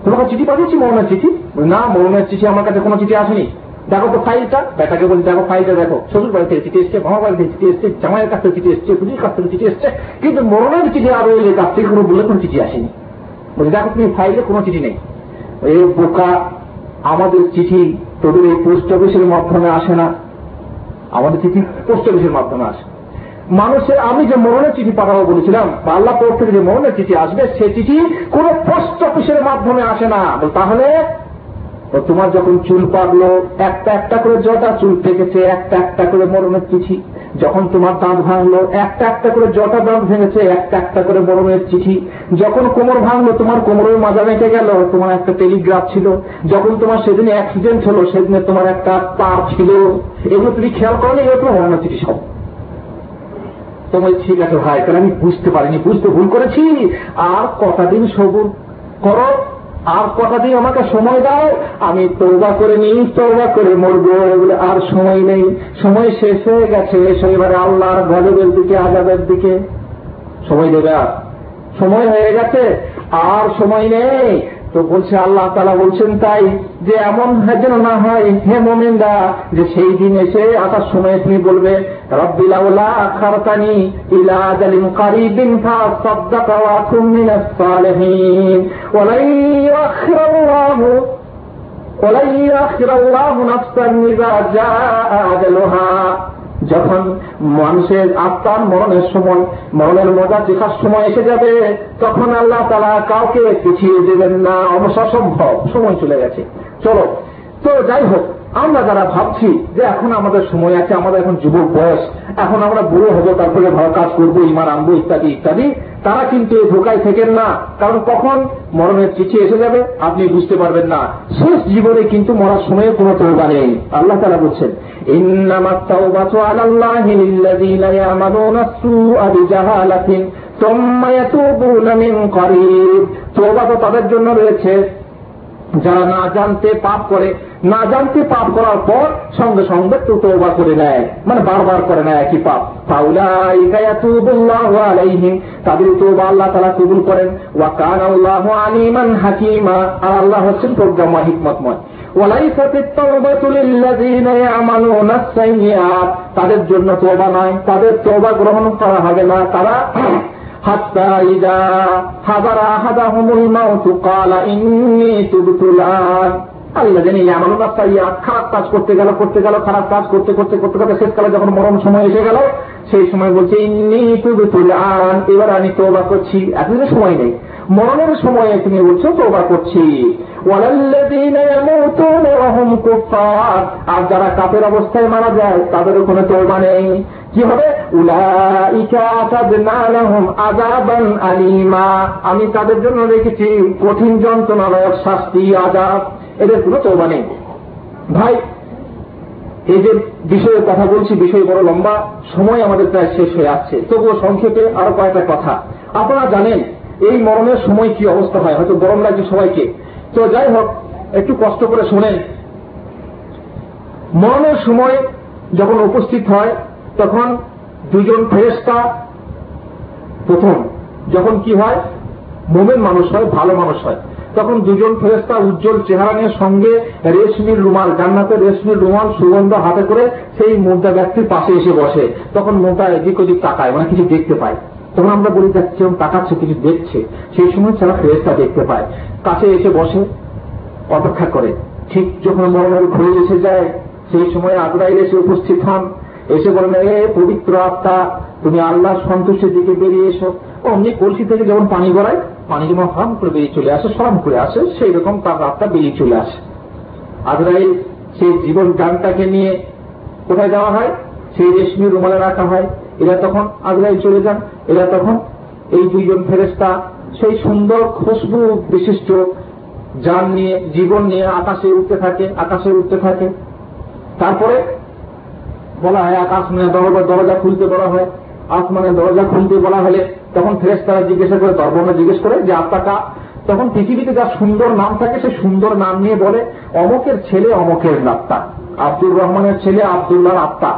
তোমাকে চিঠি পাঠিয়েছি, মরণের চিঠি? না, মরণের চিঠি আমার কাছে কোনো চিঠি আসেনি। দেখো তো ফাইলটা। বেটাকে বলি, দেখো ফাইলটা, দেখো। শ্বশুর বাড়ি থেকে চিঠি এসছে মামা বাড়ি থেকে চিঠি এসছে, জামাইয়ের কাছ থেকে চিঠি এসছে পুলিশের কাছ থেকে চিঠি এসছে। কিন্তু মরণের চিঠি আরও এলে কাছ থেকে কোনো বলে কোনো চিঠি আসেনি। বলছে দেখো তুমি ফাইলে কোনো চিঠি নেই। এই বোকা আমাদের চিঠি তোদের এই পোস্ট অফিসের মাধ্যমে আসে না। আমাদের চিঠি পোস্ট অফিসের মাধ্যমে আসে। মানুষের আমি যে মরণের চিঠি পাঠাবো বলেছিলাম আল্লাহ পর থেকে যে মরণের চিঠি আসবে, সে চিঠি কোন পোস্ট অফিসের মাধ্যমে আসে না। তাহলে? তোমার যখন চুল পাকলো, একটা একটা করে জটা চুল পেকেছে একটা একটা করে মরণের চিঠি। যখন তোমার দাঁত ভাঙলো, একটা একটা করে জটা দাঁত ভেঙেছে, একটা একটা করে মরণের চিঠি। যখন কোমর ভাঙলো, তোমার কোমরের মাজা মেটে গেল, তোমার একটা টেলিগ্রাফ ছিল। যখন তোমার সেদিন অ্যাক্সিডেন্ট হলো, সেদিনে তোমার একটা তার ছিল। এগুলো তুমি খেয়াল করো এগুলো তোমার মরণের চিঠি সব। তোমার ঠিক আছে ভাই, তাহলে আমি বুঝতে পারিনি, বুঝতে ভুল করেছি? আর কটা দিন সবুর করো। আর কটা দিন আমাকে সময় দাও, আমি তৌবা করে নিই তৌবা করে মরবো। আর সময় নেই। সময় শেষ হয়ে গেছে। এবারে আল্লাহর গজবের দিকে আজাদের দিকে। সময় দেবে সময় হয়ে গেছে। আর সময় নেই। তো বলছে, আল্লাহ তালা বলছেন তাই যে এমন যেন না হয়, হে মোমেনদা যে সেই দিন এসে আসার সময় তুমি বলবে রব্বিলাউলা যখন মানুষের আত্মার মরণের সময়, মরণের মজা দেখার সময় এসে যাবে, তখন আল্লাহ তারা কাউকে পিছিয়ে দেবেন না। অবসর সম্ভব সময় চলে গেছে। চলো। তো যাই হোক আমরা যারা ভাবছি যে এখন আমাদের সময় আছে, আমাদের এখন যুবক বয়স, এখন আমরা বুড়ো হব, তারপরে ভালো কাজ করব ইমার আনব, ইত্যাদি ইত্যাদি, তারা কিন্তু এই ধোকায় থাকেন না। কারণ কখন মরণের চিঠি এসে যাবে, আপনি বুঝতে পারবেন না। শেষ জীবনে কিন্তু মরার সময়ে কোনো তৌবা নেই। আল্লাহ তারা বলছেন তোবা তো তাদের জন্য রয়েছে। যারা না জানতে পাপ করে, না জানতে পাপ করার পর সঙ্গে সঙ্গে তো তোবা করে নেয়। মানে বারবার করে নেয় একই পাপ। আলাইহিম। তাদের তোবা আল্লাহ তারা কবুল করেন। ওয়া কান আল্লাহ আলিমান হাকিমা। আর আল্লাহ হচ্ছেন প্রজ্ঞাময়, হিকমতময়। তাদের জন্য তোবা নয় তাদের তোবা গ্রহণ করা হবে না। তারা حتى إذا حضر أحدهم الموت قال إني تبت الآن আল্লাহ জানি এমন রাস্তা ইয়া খারাপ কাজ করতে গেল করতে গেল খারাপ কাজ করতে করতে করতে করতে শেষকালে যখন মরণ সময় এসে গেল সেই সময় বলছে ইন্নি তুবে তুলে আন এবার আমি তোবা করছি এতদিনের সময় নেই মরণের সময়ে তুমি বলছো তোবা করছি আর যারা কাফের অবস্থায় মারা যায় তাদের কোনো তোবা নেই। কি হবে? আলিমা। আমি তাদের জন্য রেখেছি কঠিন যন্ত্রণাদায়ক শাস্তি, আযাব। এদের কোনো তোবা নেই। ভাই, এই যে বিষয়ে কথা বলছি, বিষয় বড় লম্বা। সময় আমাদের প্রায় শেষ হয়ে আসছে। তবুও সংক্ষেপে আরও কয়েকটা কথা। আপনারা জানেন এই মরণের সময় কি অবস্থা হয়? হয়তো গরম লাগছে সবাইকে। তো যাই হোক, একটু কষ্ট করে শোনেন মরণের সময় যখন উপস্থিত হয়, তখন দুজন ফেরেস্তা প্রথম। যখন কি হয়? মোমেন মানুষ হয়, ভালো মানুষ হয়। তখন দুজন ফেরেস্তা উজ্জ্বল চেহারা নিয়ে সঙ্গে রেশমির রুমাল জান্নাতের রেশমির রুমাল সুগন্ধ হাতে করে সেই মোদ্দা ব্যক্তির পাশে এসে বসে। তখন মোটা এদিক ওদিক তাকায় মানে কিছু দেখতে পায়। তখন আমরা বলি যাচ্ছি তাকাচ্ছে, কিছু দেখছে, সেই সময় তারা ফেরেস্তা দেখতে পায়। কাছে এসে বসে, অপেক্ষা করে। ঠিক যখন মরণের ঘুরে এসে যায়, সেই সময় আগ্রাইল এসে উপস্থিত হন। এসে বলেন, এ পবিত্র আত্মা, তুমি আল্লাহ সন্তুষ্টির দিকে বেরিয়ে এসো। অমনি কলসি থেকে যেমন পানি গড়ায়, পানি যেমন হাম করে বেরিয়ে চলে আসে, সরম করে আসে, সেই রকম তার আত্মা বেরিয়ে চলে আসে। আজরাইল সেই জীবন গানটাকে নিয়ে কোথায় যাওয়া হয়? সেই রেশমি রুমালে রাখা হয়। এরা তখন আজরাইল চলে যান। এরা তখন এই দুইজন ফেরেস্তা সেই সুন্দর খুশবু বিশিষ্ট যান নিয়ে, জীবন নিয়ে আকাশে উঠতে থাকে, আকাশে উঠতে থাকে। তারপরে বলা হয় আকাশ মানে দরজা দরজা খুলতে বলা হয়। আসমানের দরজা খুলতে বলা হলে তখন ফ্রেশ তারা জিজ্ঞাসা করে দরবর্ণ জিজ্ঞেস করে যে, আত্মাটা তখন পৃথিবীতে যা সুন্দর নাম থাকে, সে সুন্দর নাম নিয়ে বলে, অমকের ছেলে অমকের আত্মা। আব্দুর রহমানের ছেলে আবদুল্লাহর আত্মা।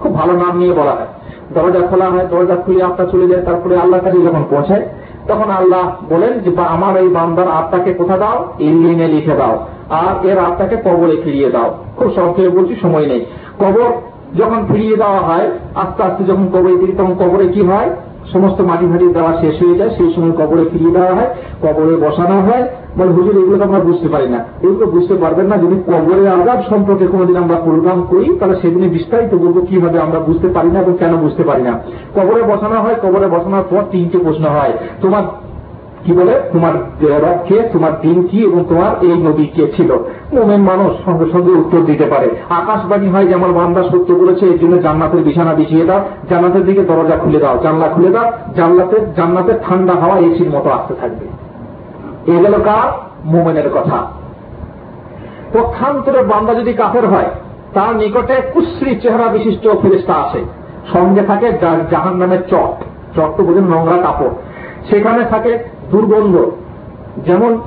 খুব ভালো নাম নিয়ে বলা হয়। দরজা খোলা হয়, দরজা খুলে আত্মা চলে যায়, তারপরে আল্লাহর কাছে যখন পৌঁছায়, তখন আল্লাহ বলেন যে আমার এই বান্দার আত্মাকে কোথা দাও? ইলিনে লিখে দাও। আর এর আত্মাকে কবরে ফিরিয়ে দাও। খুব সংক্ষেপে বলছি, সময় নেই। কবর যখন ফিরিয়ে দেওয়া হয়, আস্তে আস্তে যখন কবরে ফিরি, তখন কবরে কি হয়? সমস্ত মাটি ফাটি দেওয়া শেষ হয়ে যায়। সেই সময় কবরে ফিরিয়ে দেওয়া হয়, কবরে বসানো হয়। বলে হুজুর, এগুলো তো আমরা বুঝতে পারি না। এগুলো বুঝতে পারবেন না, যদি কবরের আজাব সম্পর্কে কোনোদিন আমরা প্রোগ্রাম করি, তাহলে সেদিনে বিস্তারিত বলব, কীভাবে আমরা বুঝতে পারি না এবং কেন বুঝতে পারি না। কবরে বসানো হয়, কবরে বসানোর পর তিনটে প্রশ্ন হয়। তোমার, কি বলে? তোমার রব কে, তোমার দিন কি এবং তোমার এই নদী কে ছিল? মোমেন মানুষ সঙ্গে সঙ্গে উত্তর দিতে পারে। আকাশবাণী হয় যে আমার বান্দা সত্য বলেছে, এই জন্য জান্নাতের বিছানা বিছিয়ে দাও। জান্নাতের দিকে দরজা খুলে দাও। জানলা খুলে দাও। জানলাতের জান্নাতের ঠান্ডা হাওয়া এসির মতো আসতে থাকবে। এ গেল কার মোমেনের কথা। পক্ষান্তরে বান্দা যদি কাফের হয়, তার নিকটে কুশ্রী চেহারা বিশিষ্ট ফেরিস্তা আছে সঙ্গে থাকে জাহান নামের চট। চট তো বোঝেন নোংরা কাপড়। সেখানে থাকে দুর্গন্ধ। যেমন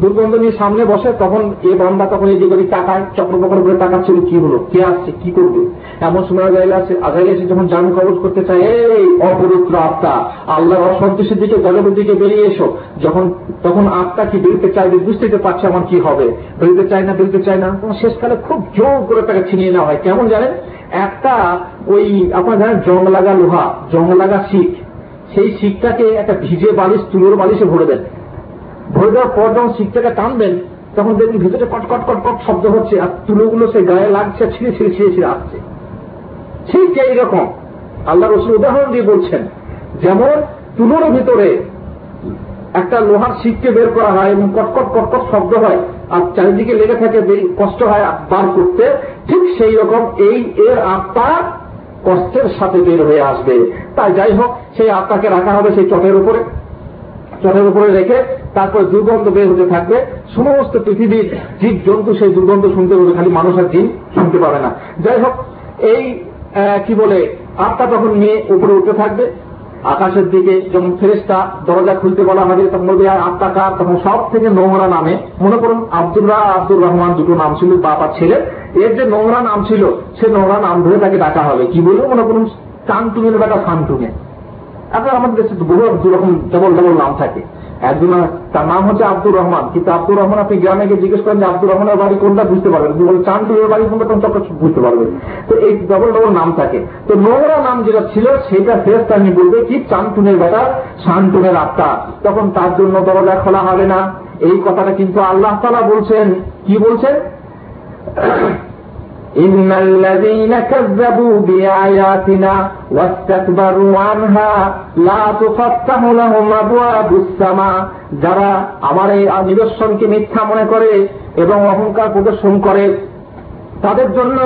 দুর্গন্ধ নিয়ে সামনে বসে, তখন এ বান্দা তখন এই দিকে তাকায় চক্রপকর করে তাকাচ্ছিল কি হলো, কে আসছে, কি করবে? এমন সময় আছে আজাইল এসে যখন জান কবজ করতে চায়, এই অপবিত্র আত্মা, আল্লাহর অসন্তোষের দিকে গজবের দিকে বেরিয়ে এসো। যখন, তখন আত্মা কি বেরোতে চাইবে বুঝতে পারছে আমার কি হবে। বেরোতে চায় না বেরোতে চায় না। শেষকালে খুব জোর করে তাকে ছিনিয়ে নেওয়া হয়। কেমন জানেন? একটা ওই, আপনার জানেন জং লাগা লোহা জং লাগা শিখ। সেই শিখটাকে একটা ভিজে বালিশ, তুলোর বালিশে ভরে দেন। ভরে দেওয়ার পর যখন শিখটাকে টানবেন, তখন দেখবেন ভিতরে কট কট কট কট শব্দ হচ্ছে, আর তুলোগুলো সেই গায়ে লাগছে, ছিঁড়ে ছিঁড়ে ছিঁড়ে ছিঁড়ে আসছে। ঠিক এইরকম আল্লাহ রসুল উদাহরণ দিয়ে বলছেন, যেমন তুলোর ভিতরে একটা লোহার শিখকে বের করা হয় এবং কটকট কটকট শব্দ হয়, আর চারিদিকে লেগে থাকে কষ্ট হয় বার করতে, ঠিক সেই রকম এই এর আত্মা কষ্টের সাথে বের হয়ে আসবে। তাই যাই হোক, সেই আত্মাকে রাখা হবে সেই চটের উপরে। চটের উপরে রেখে তারপরে দুর্গন্ধ বের হতে থাকবে। সমস্ত পৃথিবীর জীব জন্তু সেই দুর্গন্ধ শুনতে পাবে, খালি মানুষ আর জিন শুনতে পাবে না। যাই হোক, এই কি বলে, আত্মা তখন নিয়ে উপরে উঠতে থাকবে। আকাশের দিকে যখন ফেরেস্তা দরজা খুলতে বলা হবে, তখন বলবে আত্মা কার? তখন সব থেকে নোংরা নামে, মনে করুন, আব্দুল্লাহ আব্দুর রহমান দুটো নাম ছিল বাবা ছেলে। এর যে নোংরা নাম ছিল, সে নোংরা নাম ধরে তাকে ডাকা হবে। কি বলব, মনে করুন চানটুনের বেটা সানটুনে এখন আমাদের দেশে বহু দু রকম, ডবল ডবল নাম থাকে। একজন তার নাম হচ্ছে আব্দুর রহমান। কিন্তু আব্দুর রহমান আপনি গ্রামে গিয়ে জিজ্ঞেস করেন যে আব্দুর রহমানের বাড়ি কোনটা বুঝতে পারবেন? যদি বলেন চানটুনের বাড়ি কোনটা? তখন চক্র বুঝতে পারবেন তো এই ডবল ডবল নাম থাকে। তো নোংরা নাম যেটা ছিল, সেটা ফেরত আমি বলবে কি, চানটুনের বেটা শানটুনের আত্মা। তখন তার জন্য দরজা খোলা হবে না। এই কথাটা কিন্তু আল্লাহ তালা বলছেন। কি বলছেন? إن الذين كذبوا بآياتنا واستكبروا عنها لا تفتح لهم أبواب السماء যারা আমার এই নিদর্শনকে মিথ্যা মনে করে এবং অহংকার প্রদর্শন করে তাদের জন্য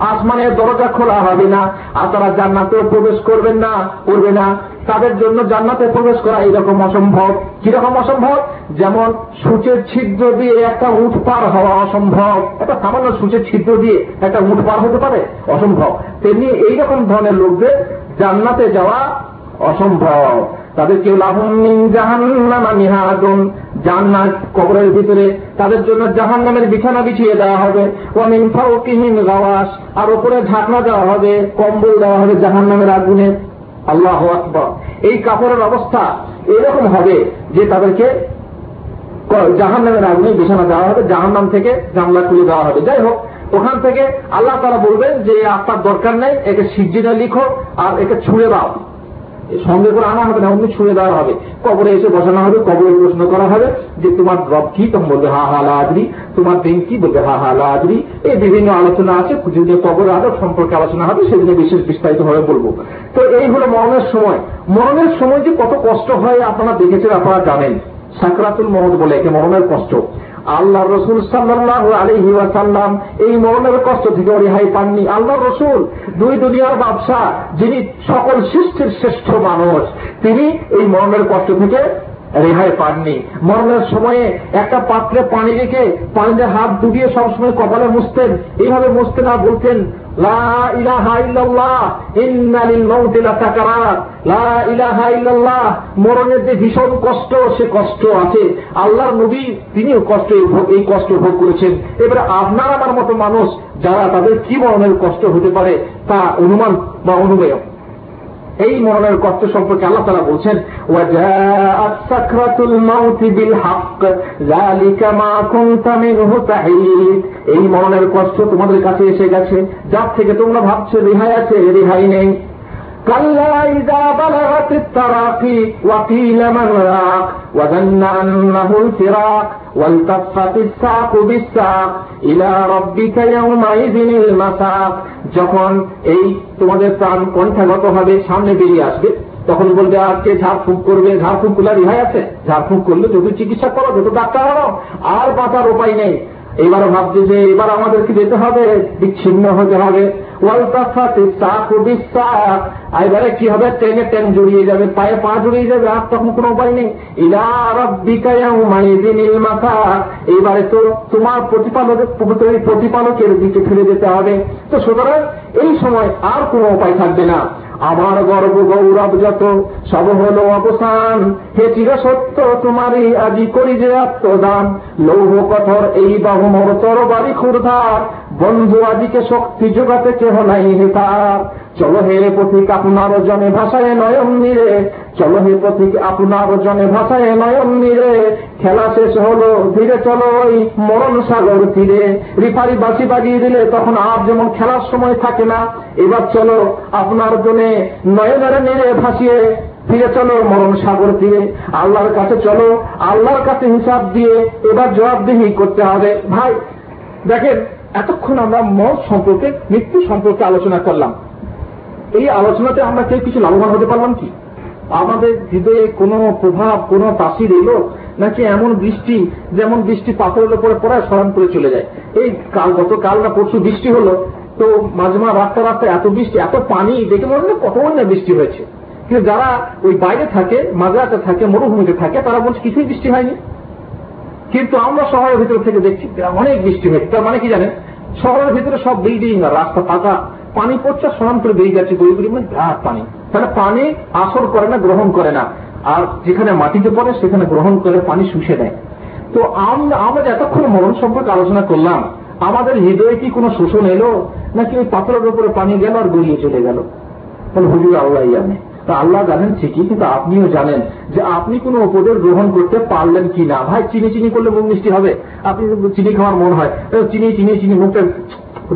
আসমানের দরজা খোলা হবে না, আর তারা জান্নাতেও প্রবেশ করবেন না করবে না। তাদের জন্য জান্নাতে প্রবেশ করা এরকম অসম্ভব। কীরকম অসম্ভব? যেমন সূচের ছিদ্র দিয়ে একটা উঠ পার হওয়া অসম্ভব। একটা সামান্য সূচের ছিদ্র দিয়ে একটা উঠ পার হতে পারে? অসম্ভব। তেমনি এইরকম ধরনের লোকদের জান্নাতে যাওয়া অসম্ভব। তাদের কেউ লাহমিন জাহান্নামা মিহাদুন জান্নাত কবরের ভিতরে তাদের জন্য জাহান নামের বিছানা বিছিয়ে দেওয়া হবে। ওয়ামিন ফাউকিহিম গাওয়াস আর উপরে ঢাকনা দেওয়া হবে, কম্বল দেওয়া হবে জাহান নামের আগুনে। আল্লাহ আকবর। এই কাপড়ের অবস্থা এরকম হবে যে তাদেরকে জাহান নামের আগুনে বিছানা দেওয়া হবে জাহান নাম থেকে জানলা খুলে দেওয়া হবে। যাই হোক, ওখান থেকে আল্লাহ তারা বলবেন যে, আপনার দরকার নেই, একে সিজিনে লিখো আর একে ছুঁড়ে দাও। সঙ্গে করে আনা হবে, না অমনি ছুঁড়ে দেওয়া হবে। কবরে এসে বসানো হবে, কবরে প্রশ্ন করা হবে যে, তোমার রব কি? তখন বলবে, হা হা লাদরি তোমার দিন কি? বলবে, হা হা লাদরি এই বিভিন্ন আলোচনা আছে যেদিনে কবর আদব সম্পর্কে আলোচনা হবে সেদিনে বিশেষ বিস্তারিত ভাবে বলব। তো এই হলো মরণের সময়। মরণের সময় যে কত কষ্ট হয়, আপনারা দেখেছেন, আপনারা জানেন। সাকরাতুল মহদ বলে একে, মরণের কষ্ট। আল্লাহ রসুল সাল্লাহ আলহি ওয়াসাল্লাম এই মরণের কষ্ট থেকে রেহাই পাননি। আল্লাহ রসুল, দুই দুনিয়ার ব্যবসা যিনি সকল সৃষ্টির শ্রেষ্ঠ মানুষ, তিনি এই মরণের কষ্ট থেকে রেহাই পাননি। মরণের সময়ে একটা পাত্রে পানি রেখে পানিতে হাত ডুবিয়ে সবসময় কপালে মুছতেন। এইভাবে মুছতে না বলতেন মরণের যে ভীষণ কষ্ট, সে কষ্ট আছে। আল্লাহর নবী, তিনিও কষ্ট এই কষ্ট ভোগ করেছেন। এবারে আপনার আমার মতো মানুষ, যারা তাদের কি মরণের কষ্ট হতে পারে, তা অনুমান বা অনুমেয়। এই মরণের কষ্ট সম্পর্কে আল্লাহ তারা বলছেন এই মরণের কষ্ট তোমাদের কাছে এসে গেছে যার থেকে তোমরা ভাবছো রেহাই আছে রেহাই নেই كلا إذا بلغت التراقي وقيل من راق وظن أنه الفراق والتفت الساق بالساق إلى ربك يومئذ المساق যখন এই তোমাদের প্রাণ কণ্ঠাগত হবে সামনে বেরিয়ে আসবে, তখন বলবে আজকে ঝাড়ফুঁক করবে? ঝাড়ফুঁক করলে রিহাই আছে? ঝাড়ফুঁক করলে যত চিকিৎসা করো, যত ডাক্তার হলো আর বাঁচার উপায় নেই। এবার ভাবছে যে, এবার আমাদেরকে যেতে হবে, বিচ্ছিন্ন হতে হবে। এবারে কি হবে? জড়িয়ে যাবে, পায়ে পা জড়িয়ে যাবে, আর তখন কোনো উপায় নেই। মাথা এবারে তো তোমার প্রতিপালক প্রতিপালকের দিকে ফিরে যেতে হবে। তো সুতরাং এই সময় আর কোনো উপায় থাকবে না। আমার গর্ব গৌরব যত, সব হলো অবসান। হে চির সত্য তোমারই আজি করি যে আত্মদান। লৌহ কঠোর এই বাহুমর তরবারি ক্ষুরধার বন্ধু আজিকে শক্তি যোগাতে কেহ নাই হেতার চলো হে পথিক আপনার জনে ভাষায় নয়ন নিরে। চলো হে পথিক আপনার জনে ভাষায় নয়ন নিরে। খেলা শেষ হলো, ধীরে চলো ওই মরণ সাগর তীরে। রিফারি বাসি বাজিয়ে দিলে তখন আর যেমন খেলার সময় থাকে না। এবার চলো আপনার জনে নয়নের নিরে ভাসিয়ে, ফিরে চলো মরণ সাগর তীরে। আল্লাহর কাছে চলো, আল্লাহর কাছে হিসাব দিয়ে এবার জবাবদিহি করতে হবে। ভাই, দেখেন এতক্ষণ আমরা মত সম্পর্কে মৃত্যু সম্পর্কে আলোচনা করলাম। এই আলোচনাতে আমরা কেউ কিছু লাভবান হতে পারলাম কি? আমাদের হৃদয়ে কোনো প্রভাব, কোনো তাসির এলো? নাকি এমন বৃষ্টি, যেমন বৃষ্টি পাথরের উপরে পড়ায় স্মরণ করে চলে যায়? এই কাল গত কাল না পরশু বৃষ্টি হলো, তো মাঝমা রাস্তা রাস্তায় এত বৃষ্টি, এত পানি, দেখে মনে হয় কত না বৃষ্টি হয়েছে। কিন্তু যারা ওই বাইরে থাকে মাঝরাতে থাকে, মরুভূমিতে থাকে, তারা বলছে কিছুই বৃষ্টি হয়নি। কিন্তু আমরা শহরের ভিতরে থেকে দেখছি অনেক বৃষ্টি হয়েছে। তার মানে কি জানেন? শহরের ভিতরে সব বিল্ডিং, রাস্তা পাকা পানি পড়ছে সমান করে বেরিয়ে যাচ্ছে গরিব মানে বিরাট পানি। তাহলে পানি আসর করে না, গ্রহণ করে না। আর যেখানে মাটিতে পড়ে, সেখানে গ্রহণ করে পানি শুষে দেয় তো আমরা এতক্ষণ মরণ সম্পর্কে আলোচনা করলাম, আমাদের হৃদয়ে কি কোনো শোষণ এলো? নাকি ওই পাথরের উপরে পানি গেল আর গড়িয়ে চলে গেল? তাহলে হুজুর আল্লাহ জানে। তা আল্লাহ জানেন ঠিকই, কিন্তু আপনিও জানেন যে আপনি কোনো উপদেশ গ্রহণ করতে পারলেন কি না। ভাই, চিনি চিনি করলে মুখ মিষ্টি হবে। আপনি চিনি খাওয়ার মন হয়। চিনি চিনি চিনি মুখটা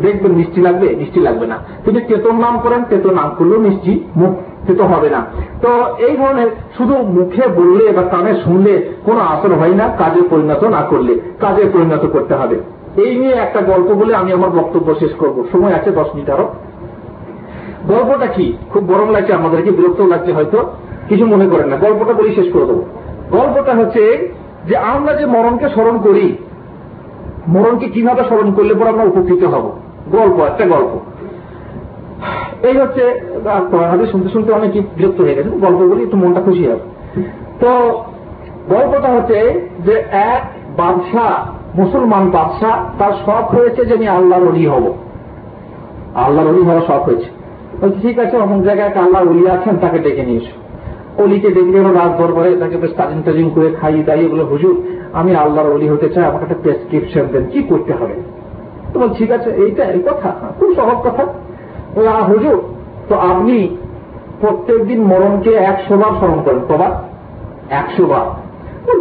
দেখবেন মিষ্টি লাগবে মিষ্টি লাগবে না। তিনি তেতন নাম করেন তেতো নাম করলেও মিষ্টি মুখ তো হবে না। তো এই ধরনের শুধু মুখে বললে বা কানে শুনলে কোনো আসর হয় না, কাজে পরিণত না করলে। কাজে পরিণত করতে হবে। এই নিয়ে একটা গল্প বলে আমি আমার বক্তব্য শেষ করব। সময় আছে দশ মিনিট আরও। গল্পটা কি? খুব গরম লাগছে, আমাদেরকে বিরক্ত লাগছে হয়তো, কিছু মনে করেন না। গল্পটা বলি শেষ করে দেবো। গল্পটা হচ্ছে যে আমরা যে মরণকে স্মরণ করি, মরণকে কীভাবে স্মরণ করলে পরে আমরা উপকৃত হব? গল্প, একটা গল্প। এই হচ্ছে হাতে শুনতে শুনতে অনেক বিরক্ত হয়ে গেছে গল্প বলি একটু মনটা খুশি হবে। তো গল্পটা হচ্ছে যে এক বাদশাহ, মুসলমান বাদশাহ, তার শখ হয়েছে যে আমি আল্লাহর অলি হব। আল্লাহর অলি হওয়ার শখ হয়েছে। ঠিক আছে, অমুক জায়গায় আল্লাহর অলি আছেন তাকে ডেকে নিয়ে এসো। অলিকে দেখলে ওরা রাত দরবারে তাকে বেশ তাজিম তাজিম করে খাইয়ে দাইয়ে বলে, হুজুর, আমি আল্লাহর অলি হতে চাই, আমাকে একটা প্রেসক্রিপশন দেন, কি করতে হবে? তো বল, ঠিক আছে, এইটা এই কথা, খুব সহজ কথা। হুজুর, তো আপনি প্রত্যেক দিন মরণকে একশো বার স্মরণ করেন, কবার? একশো বার।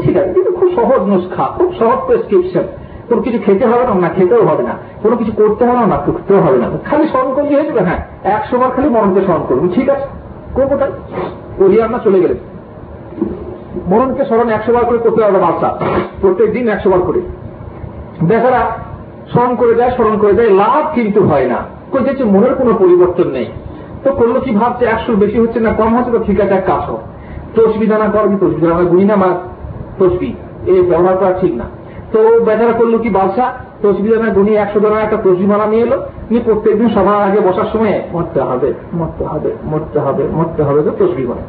ঠিক আছে, কিন্তু খুব সহজ নুস্খা, খুব সহজ প্রেসক্রিপশন। কোনো কিছু খেতে হবে না না খেতেও হবে না। কোনো কিছু করতে হবে না করতেও হবে না। খালি স্মরণ করলে হয়ে যাবে? হ্যাঁ একশো বার খালি মরণকে স্মরণ করবেন ঠিক আছে, করব তাই। ওরিয়ান্না চলে গেলেন মরণকে স্মরণ একশো বার করে করতে হবে বাচ্চা। প্রত্যেক দিন একশো বার করে। বেচারা স্মরণ করে দেয় স্মরণ করে দেয় লাভ কিন্তু হয় না। কই দেখছে মনের কোনো পরিবর্তন নেই। তো করল কি ভাবছে একশো বেশি হচ্ছে না, কম হচ্ছে, তো ঠিক আছে, এক কাজ হোক তসবি দানা করবি তসবি দানা গুনি না মা তসবি, এই ব্যবহার করা ঠিক না। তো বেচারা করল কি বাদশা? তসবি দানা গুনি একশো দানা একটা তসবি মালা নিয়ে এলো। নিয়ে প্রত্যেকদিন সবার আগে বসার সময় মরতে হবে মরতে হবে মরতে হবে মরতে হবে তো তসবি মানে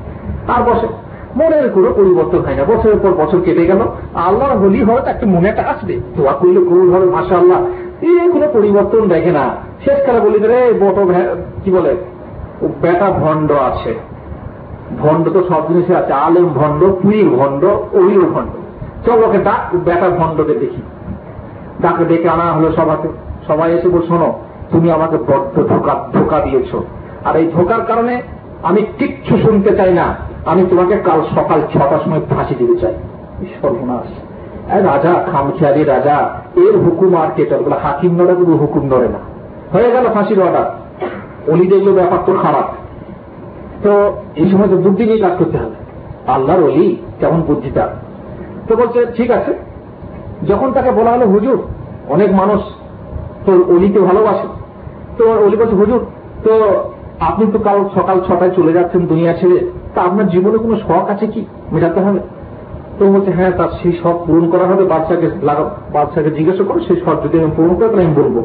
আর বসে মনের কোনো পরিবর্তন হয় না। বছরের পর বছর কেটে গেল। আল্লাহর হলি হয়তো একটা মনে একটা আসবে। দোয়া করলে কবুল হবে মাসা আল্লাহ এই কোনো পরিবর্তন দেখে না। শেষকালে বলি রে, বট কি বলে? বেটা ভণ্ড আছে। ভণ্ড তো সব জিনিসে আছে। আলেম ভণ্ড পুরীর ভণ্ড ওইও ভণ্ড। চল ওকে ডাক বেটা ভণ্ডকে দেখি। ডাকে ডেকে আনা হলো সবাকে সবাই এসে বল শোনো, তুমি আমাকে বড্ড ধোকা ধোকা দিয়েছ। আর এই ধোকার কারণে আমি কিচ্ছু শুনতে চাই না। আমি তোমাকে কাল সকাল ছটার সময় ফাঁসি দিতে চাই। সর্বনাশ। রাজা, খামখেয়ালি রাজা, এর হুকুম আর কেটে বলে হাকিম নড়ে কিন্তু হুকুম নড়ে না। হয়ে গেল ফাঁসির অর্ডার অলি দেখল ব্যাপার তো খারাপ। তো এই সময় তো বুদ্ধি নিয়ে কাজ করতে হবে। আল্লাহর অলি, কেমন বুদ্ধিটা? তো বলছে, ঠিক আছে। যখন তাকে বলা হলো, হুজুর, অনেক মানুষ তো অলিকে ভালোবাসে। তো অলি বলছে, হুজুর, তো আপনি তো কাল সকাল ছটায় চলে যাচ্ছেন দুনিয়া ছেড়ে, তা আপনার জীবনে কোনো শখ আছে কি? মেটাতে হবে। তো বলছে হ্যাঁ তার সেই শখ পূরণ করা হবে বাচ্চাকে বাচ্চাকে জিজ্ঞাসা করো, সেই শখ যদি আমি পূরণ করে, তাহলে আমি বলব।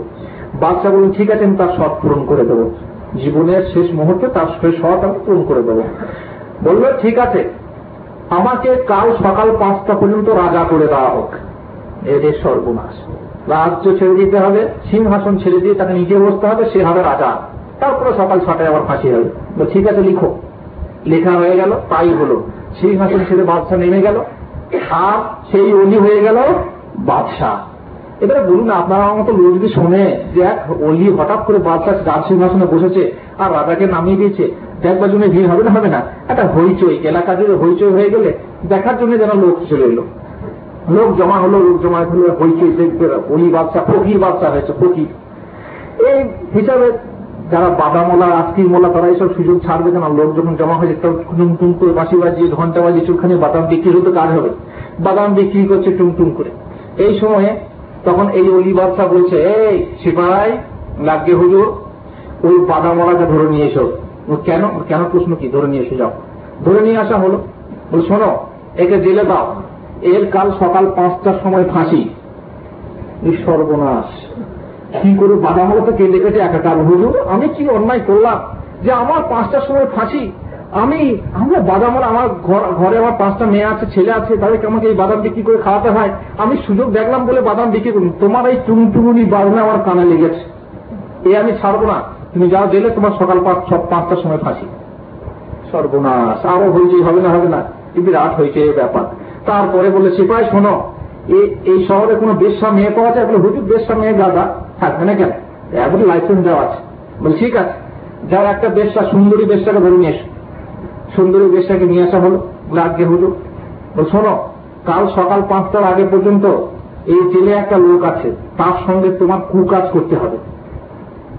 বাচ্চা বলুন ঠিক আছে, আমি তার শখ পূরণ করে দেবো। জীবনের শেষ মুহূর্তে তার সেই শখ আমি পূরণ করে দেবো। বলল, ঠিক আছে। আমাকে কাল সকাল পাঁচটা পর্যন্ত রাজা করে দেওয়া হোক। এদের সর্বনাশ। রাজ্য ছেড়ে দিতে হবে, সিংহাসন ছেড়ে দিয়ে তাকে নিজে বসতে হবে, সে হবে রাজা। তারপরে সকাল ছটায় আবার ফাঁসি হবে। ঠিক আছে, লিখো। লেখা হয়ে গেল, তাই হলো। সিংহাসন ছেড়ে বাদশাহ নেমে গেল। আর সেই অলি হয়ে গেল বাদশাহ। এবারে বলুন, আপনারা মতো লোক যদি শোনে যে, এক অলি হঠাৎ করে বাদশাহ রাজ সিংহাসনে বসেছে আর রাজাকে নামিয়ে দিয়েছে দেখবার জন্য ভিড় হবে না হবে না। একটা হইচই এলাকা জুড়ে হইচই হয়ে গেলে দেখার জন্য যেন লোক চলে এলো। লোক জমা হলো, লোক জমা হলো, হইচই দেখবে অলি বাদশাহ ফকির বাদশাহ হয়েছে, ফকির। এই হিসাবে যারা বাদামলা আজকির মোলা তারা এইসব সুযোগ ছাড়বে কেন? লোক যখন জমা হয়ে যেত টুম করে বাসি বাজিয়ে ঘণ্টা বাজিয়ে চুলখানি, বাদাম বিক্রি হতো কাজ হবে। বাদাম বিক্রি করছে টুম টুম করে। এই সময়ে তখন এই অলি বাদশাহ বলছে, এই সিপাই লাগে হুজুর, ওই বাদামলাকে ধরে নিয়ে এসো। কেন কেন প্রশ্ন কি? ধরে নিয়ে এসে যাও। ধরে নিয়ে আসা হলো। বল, শোনো, একে জেলে দাও। এর কাল সকাল পাঁচটার সময় ফাঁসি। সর্বনাশ। কি করে বাদামলাতে কেটে কেটে একাকার হুজুর, আমি কি অন্যায় করলাম? যে আমার পাঁচটার সময় ফাঁসি? আমি আমরা বাদাম আমার ঘরে আমার পাঁচটা মেয়ে আছে, ছেলে আছে, তাদেরকে আমাকে এই বাদাম বিক্রি করে খাওয়াতে হয়। আমি সুযোগ দেখলাম বলে বাদাম বিক্রি করুন। তোমার এই টুনটুনি বাজনা আমার কানে লেগেছে। এ আমি ছাড়বো না। তুমি যাও দিলে তোমার সকাল পাঁচ পাঁচটার সময় ফাঁসি। সর্বনাশ। আরও হয়েছে হবে না হবে না। বিরাট হয়েছে এই ব্যাপার। তারপরে বলে সিপাই, শোনো এই শহরে কোনো বেশা মেয়ে পাওয়া যায়? বলে, হুজুর বেশা মেয়ে দাদা থাকবে না কেন? এখন লাইসেন্স দেওয়া আছে। বলে, ঠিক আছে। যার একটা বেশা সুন্দরী বেশটাকে ধরে নিয়ে এসো। সুন্দরী বেশটাকে নিয়ে আসা হলো। লাগে হুজুর। বল, শোনো, কাল সকাল পাঁচটার আগে পর্যন্ত এই জেলে একটা লোক আছে। তার সঙ্গে তোমার কুকাজ করতে হবে।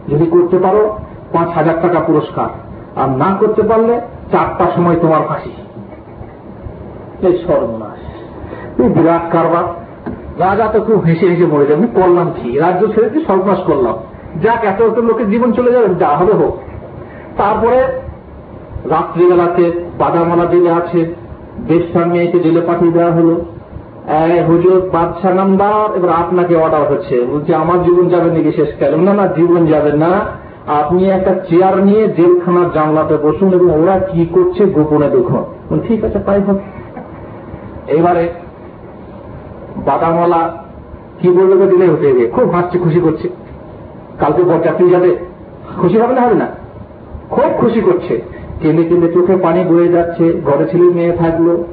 যদি করতে পারো পাঁচ হাজার টাকা পুরস্কার। আর না করতে পারলে চারটার সময় তোমার ফাঁসি। এই সর্বনাশ। এই বিরাট কারবার। রাজা তো খুব হেসে হেসে মরে যাবে করলাম কি? রাজ্য ছেড়ে দিয়ে সর্বনাশ করলাম। যাক এত এত লোকের জীবন চলে যাবে যা হবে হোক। তারপরে রাত্রিবেলাতে বাদামালা জেলে আছে। বেশার মেয়েকে জেলে পাঠিয়ে দেওয়া হলো। হুজুর বাদশাহ নামদার এবার আপনাকে অর্ডার হচ্ছে বলছে, আমার জীবন যাবে নাকি শেষ কাল? না না, জীবন যাবে না। আপনি একটা চেয়ার নিয়ে জেলখানার জানলাতে বসুন এবং ওরা কি করছে গোপনে দেখুন। ঠিক আছে, তাই হোক। এবারে বাদামওয়ালা কি বলবে দিলে হতে গিয়ে? খুব হাসছে, খুশি করছে। কালকে বরযাত্রী যাবে? খুশি হবে না হবে না? খুব খুশি করছে। কেঁদে কেঁদে চোখে পানি বয়ে যাচ্ছে, ঘরে ছেলে মেয়ে থাকল।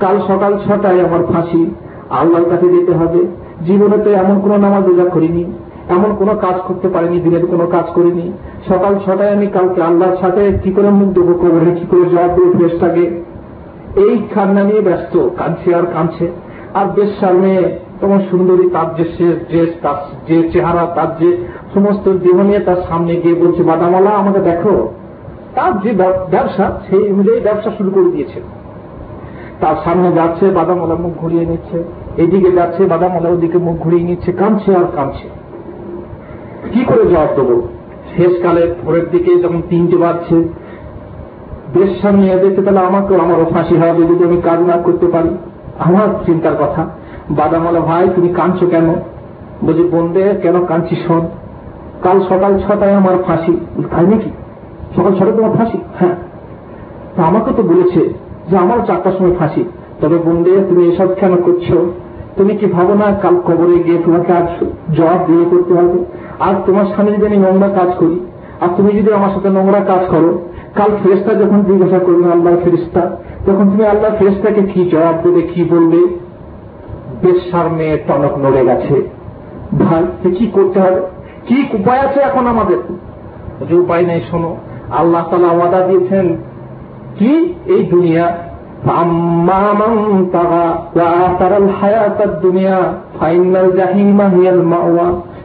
কাল সকাল ছটায় আমার ফাঁসি। আল্লাহর কাছে যেতে হবে। জীবনে তো এমন কোনো নামাজ রোজা করিনি। এমন কোনো কাজ করতে পারিনি, দিনের কোনো কাজ করিনি। সকাল ছটায় আমি কালকে আল্লাহর সাথে কি করে মুখ দেবো কবরে কি করে জবাব দেবো ফেসটাকে এই কান্না নিয়ে ব্যস্ত, কাঁদছে আর কাঁদছে। আর বেশ সামনে তোমার সুন্দরী তার যে শেষ ড্রেস তার যে চেহারা, তার যে সমস্ত দেহ নিয়ে তার সামনে গিয়ে বলছে বাদামালা আমাকে দেখো। তার যে ব্যবসা, সেই অনুযায়ী ব্যবসা শুরু করে দিয়েছে। তার সামনে যাচ্ছে বাদামালা মুখ ঘুরিয়ে নিচ্ছে, এদিকে যাচ্ছে বাদামালা ওদিকে মুখ ঘুরিয়ে নিচ্ছে, কাঁদছে আর কাঁদছে। কি করে জবাব দেবো? শেষকালে ভোরের দিকে যখন তিনটে বাজছে, বেশ সামনে দেখতে তাহলে আমাকেও আমারও ফাঁসি হবে যদি আমি কাজ না করতে পারি। আমার চিন্তার কথা বাদামালা ভাই, তুমি কাঁদছো কেন? বলছি বন্ধে কেন কাঁদছি শোন, কাল সকাল ছটায় আমার ফাঁসি। তাই নাকি? সকাল ছটায় তোমার ফাঁসি? হ্যাঁ। তা আমাকে তো বলেছে যে আমারও চারটার সময় ফাঁসি। তবে বন্ধে তুমি এসব কেন করছ? তুমি কি ভাবো না কাল কবরে গিয়ে তোমাকে আজ জবাব দিয়ে করতে হবে? আর তোমার সামনে যদি আমি নোংরা কাজ করি, আর তুমি যদি আমার সাথে নোংরা কাজ করো, কাল ফেরেস্তা যখন জিজ্ঞাসা করবে আল্লাহর ফেরিস্তা তখন তুমি আল্লাহ ফেরিস্তাকে কি জবাব দেবে, কি বলবে? বেশার মেয়ে টনক নড়ে গেছে। ভাই কি করতে হবে? কি উপায় আছে এখন আমাদের? যে উপায় নেই, শোনো। আল্লাহ তালা ওয়াদা দিয়েছেন কি? এই দুনিয়া।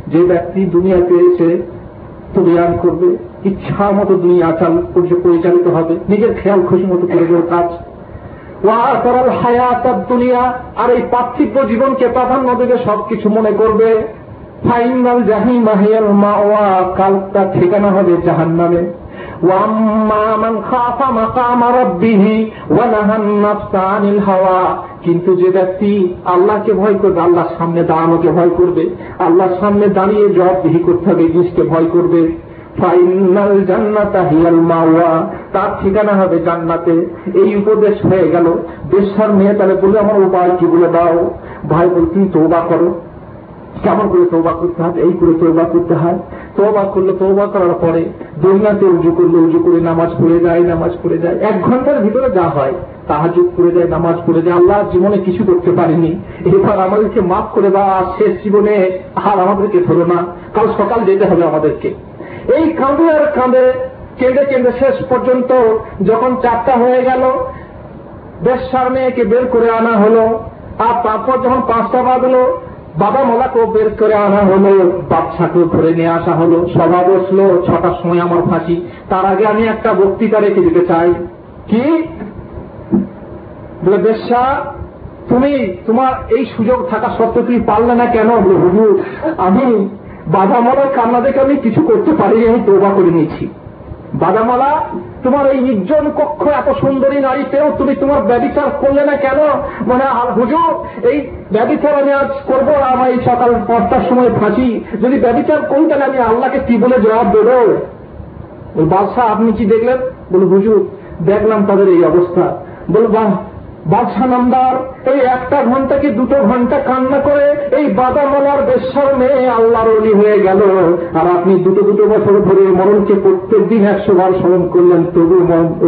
যে ব্যক্তি দুনিয়া পেয়েছে তুলিয়ান করবে, ইচ্ছা মতো দুনিয়া আচাল পরিচালিত হবে, নিজের খেয়াল, খুশি মতো করবে কাজ। দুনিয়া আর এই পার্থিব জীবনকে প্রাধান্য দেবে, সবকিছু মনে করবে। ফাইনাল জাহিমাহিয়াল মাওয়া কালটা ঠিকানা হবে জাহান নামে মান খাফা মাকামা রাব্বিহি ওয়া নাহান নাফসা আনিল হাওয়া কিন্তু যে ব্যক্তি আল্লাহকে ভয় করবে, আল্লাহর সামনে দাঁড়ানোকে ভয় করবে, আল্লাহর সামনে দাঁড়িয়ে জবাবদিহি করতে হবে, জিনিসকে ভয় করবে। তার ঠিকানা হবে জান্নাতে। এই উপদেশ হয়ে গেল। বেশার মেয়ে তাহলে বলে আমার উপায় কি বলে দাও? ভাই বল তুমি তৌবা করো। কেমন করে তৌবা করতে হয়? এই করে তৌবা করতে হয়? তৌবা করলে তৌবা করার পরে দুনিয়াতে উজু করলে উজু করে নামাজ পড়ে যায়, নামাজ পড়ে যায়। এক ঘণ্টার ভিতরে যা হয় তাহাজুদ করে যায়, নামাজ পড়ে যায়। আল্লাহ জীবনে কিছু করতে পারিনি। এবার আমাদেরকে মাফ করে দেওয়া শেষ জীবনে আর আমাদেরকে ধরো না। কাল সকাল যেতে হবে আমাদেরকে। এই কাঁদে আর কাঁদে, কেঁদে কেঁদে শেষ পর্যন্ত যখন চারটা হয়ে গেল বেশার মেয়েকে বের করে আনা হলো। আর তারপর যখন পাঁচটা বাজলো বাবা মোলাকেও বের করে আনা হলো বাচ্চাকেও ধরে নিয়ে আসা হলো। সভা বসল, ছটার সময় আমার ফাঁসি। তার আগে আমি একটা বক্তৃতা রেখে দিতে চাই। কি? বলে, বেশ্যা, তুমি তোমার এই সুযোগ থাকা সত্ত্বেও তুমি পারলে না কেন? হুজুর, আমি বাদামলার কান্না দেখে আমি কিছু করতে পারিনি, আমি তোবা করে নিয়েছি। বাদামালা তোমার এই নির্জন কক্ষ এত সুন্দরী নারী পেও তুমি তোমার ব্যবচার করলে না কেন? মানে আর হুজুর, এই ব্যবচার আমি আজ করব, আমার এই সকাল পাঁচটার সময় ফাঁসি। যদি ব্যবচার করি, তাহলে আমি আল্লাহকে কি বলে জবাব দেব? ওই বাদশাহ, আপনি কি দেখলেন? বলে হুজুর, দেখলাম তাদের এই অবস্থা। বল বাহ বাদশাহ নামদার, এই একটা ঘণ্টা কি দুটো ঘণ্টা কান্না করে এই বাদামালার বেশ্বার মেয়ে আল্লাহর অলি হয়ে গেল। আর আপনি দুটো দুটো বছর ধরে মরণকে প্রত্যেক দিন একশো বার স্মরণ করলেন, তবু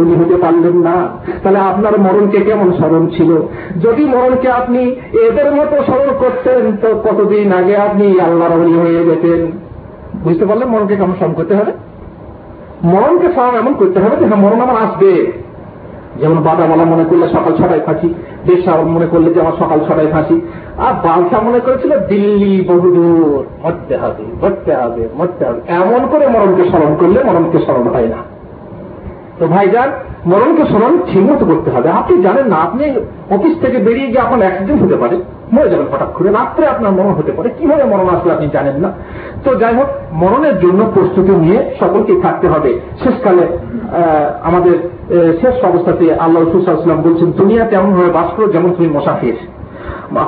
অলি হতে পারলেন না। তাহলে আপনার মরণকে কেমন স্মরণ ছিল? যদি মরণকে আপনি এদের মতো স্মরণ করতেন, তো কতদিন আগে আপনি আল্লাহর অলি হয়ে যেতেন? বুঝতে পারলেন মরণকে কেমন স্মরণ করতে হবে? মরণকে স্মরণ এমন করতে হবে যে হ্যাঁ মরণ আমার আসবে। যেমন বাদামালা মনে করলে সকাল ছটায় ফাঁসি দেশা মনে করলে যে আমার সকাল ছটায় ফাঁসি। আর বালসা মনে করেছিল, দিল্লি বহুদূর, মরতে হবে মরতে হবে মরতে হবে। এমন করে মরণকে স্মরণ করলে মরণকে স্মরণ হয় না। তো ভাইজান মরণকে স্মরণ ঠিক মতো করতে হবে। আপনি জানেন না, আপনি অফিস থেকে বেরিয়ে গিয়ে আপনার অ্যাক্সিডেন্ট হতে পারে। মরে যাবেন হঠাৎ করে। রাত্রে আপনার মরণ হতে পারে। কীভাবে মরণ আসবে আপনি জানেন না। তো যাই হোক, মরণের জন্য প্রস্তুতি নিয়ে সকলকে থাকতে হবে। শেষকালে আমাদের শেষ অবস্থাতে আল্লাহ রসুলাম বলছেন, দুনিয়াতে এমন ভাবে বাস করো যেমন তুমি মশাফির।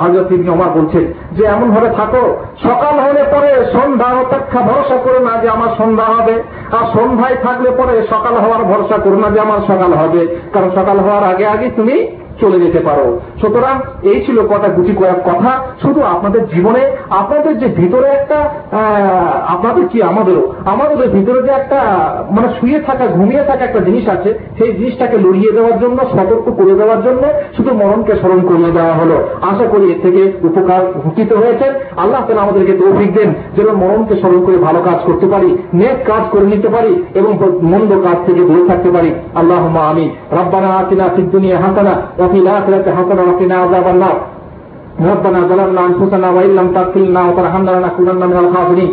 হজরত ইবনে ওমর বলছেন, যে এমন ভাবে থাকো, সকাল হলে পরে সন্ধ্যা অপেক্ষা ভরসা করো না যে আমার সন্ধ্যা হবে। আর সন্ধ্যায় থাকলে পরে সকাল হওয়ার ভরসা করো না যে আমার সকাল হবে। কারণ সকাল হওয়ার আগে আগে তুমি চলে যেতে পারো। সুতরাং এই ছিল কটা গুটি কয়েক কথা। শুধু আপনাদের জীবনে, আপনাদের যে ভিতরে একটা আপনাদের কি, আমাদেরও? আমাদের ভিতরে যে একটা মানে শুয়ে থাকা, ঘুমিয়ে থাকা একটা জিনিস আছে, সেই জিনিসটাকে লড়িয়ে দেওয়ার জন্য, সতর্ক করে দেওয়ার জন্য শুধু মরণকে স্মরণ করিয়ে দেওয়া হলো। আশা করি এর থেকে উপকার ভূষিত হয়েছে। আল্লাহ তালা আমাদেরকে তৌফিক দেন, যেন মরণকে স্মরণ করে ভালো কাজ করতে পারি। নেক কাজ করে নিতে পারি এবং মন্দ কাজ থেকে দূরে থাকতে পারি আল্লাহ আমি রব্বানা আতিনা সিদ্দুনিয়া হাসানা وفي الآخرة حسنة وقنا عذاب النار ربنا ظلمنا أنفسنا وإن لم تغفر لنا وترحمنا لنكونن من الخاسرين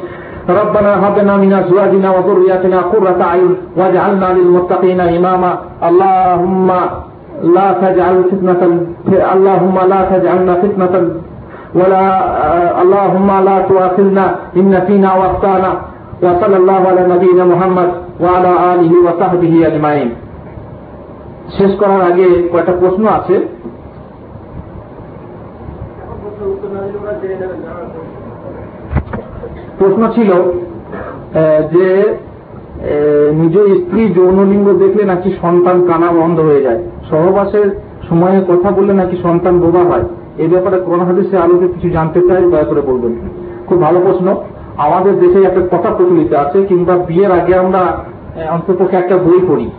ربنا هب لنا من أزواجنا وذرياتنا قرة أعين واجعلنا للمتقين إماما اللهم لا تجعل فتنة اللهم لا تجعلنا فتنة ولا اللهم لا تؤاخذنا إن فينا واخطانا وصلى الله على نبينا محمد وعلى آله وصحبه أجمعين শেষ করার আগে কয়েকটা প্রশ্ন আছে প্রশ্ন ছিল যে নিজ স্ত্রী যৌনলিঙ্গ দেখলে নাকি সন্তান কানা বন্ধ হয়ে যায় সহবাসের সময়ে কথা বললে নাকি সন্তান বোবা হয় এই ব্যাপারে কোন হাদিসে আলোকে কিছু জানতে চাই দয়া করে বলবেন খুব ভালো প্রশ্ন আমাদের দেশে একটা কথা প্রচলিত আছে, কিংবা বিয়ের আগে আমরা অন্ততপক্ষে একটা বই পড়ি,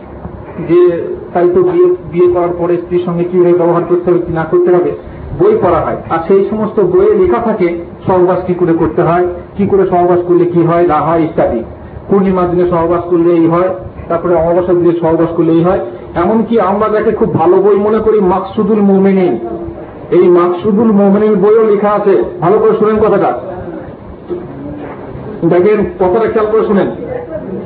যে তাই তো বিয়ে বিয়ে করার পরে স্ত্রীর সঙ্গে কীভাবে ব্যবহার করতে হবে, কি না করতে হবে, বই পড়া হয়। আর সেই সমস্ত বইয়ে লেখা থাকে, সহবাস কি করে করতে হয়, কি করে সহবাস করলে কি হয়, না হয়, ইত্যাদি। পূর্ণিমার দিনে সহবাস করলে এই হয়, তারপরে অমাবস্যার দিনে সহবাস করলে এই হয়। এমনকি আমরা যাকে খুব ভালো বই মনে করি, মাকসুদুল মোমেনিন। এই মাকসুদুল মোমেনিন বইও লেখা আছে। ভালো করে শুনেন কথাটা। দেখেন, কথাটা খেয়াল করে শুনেন।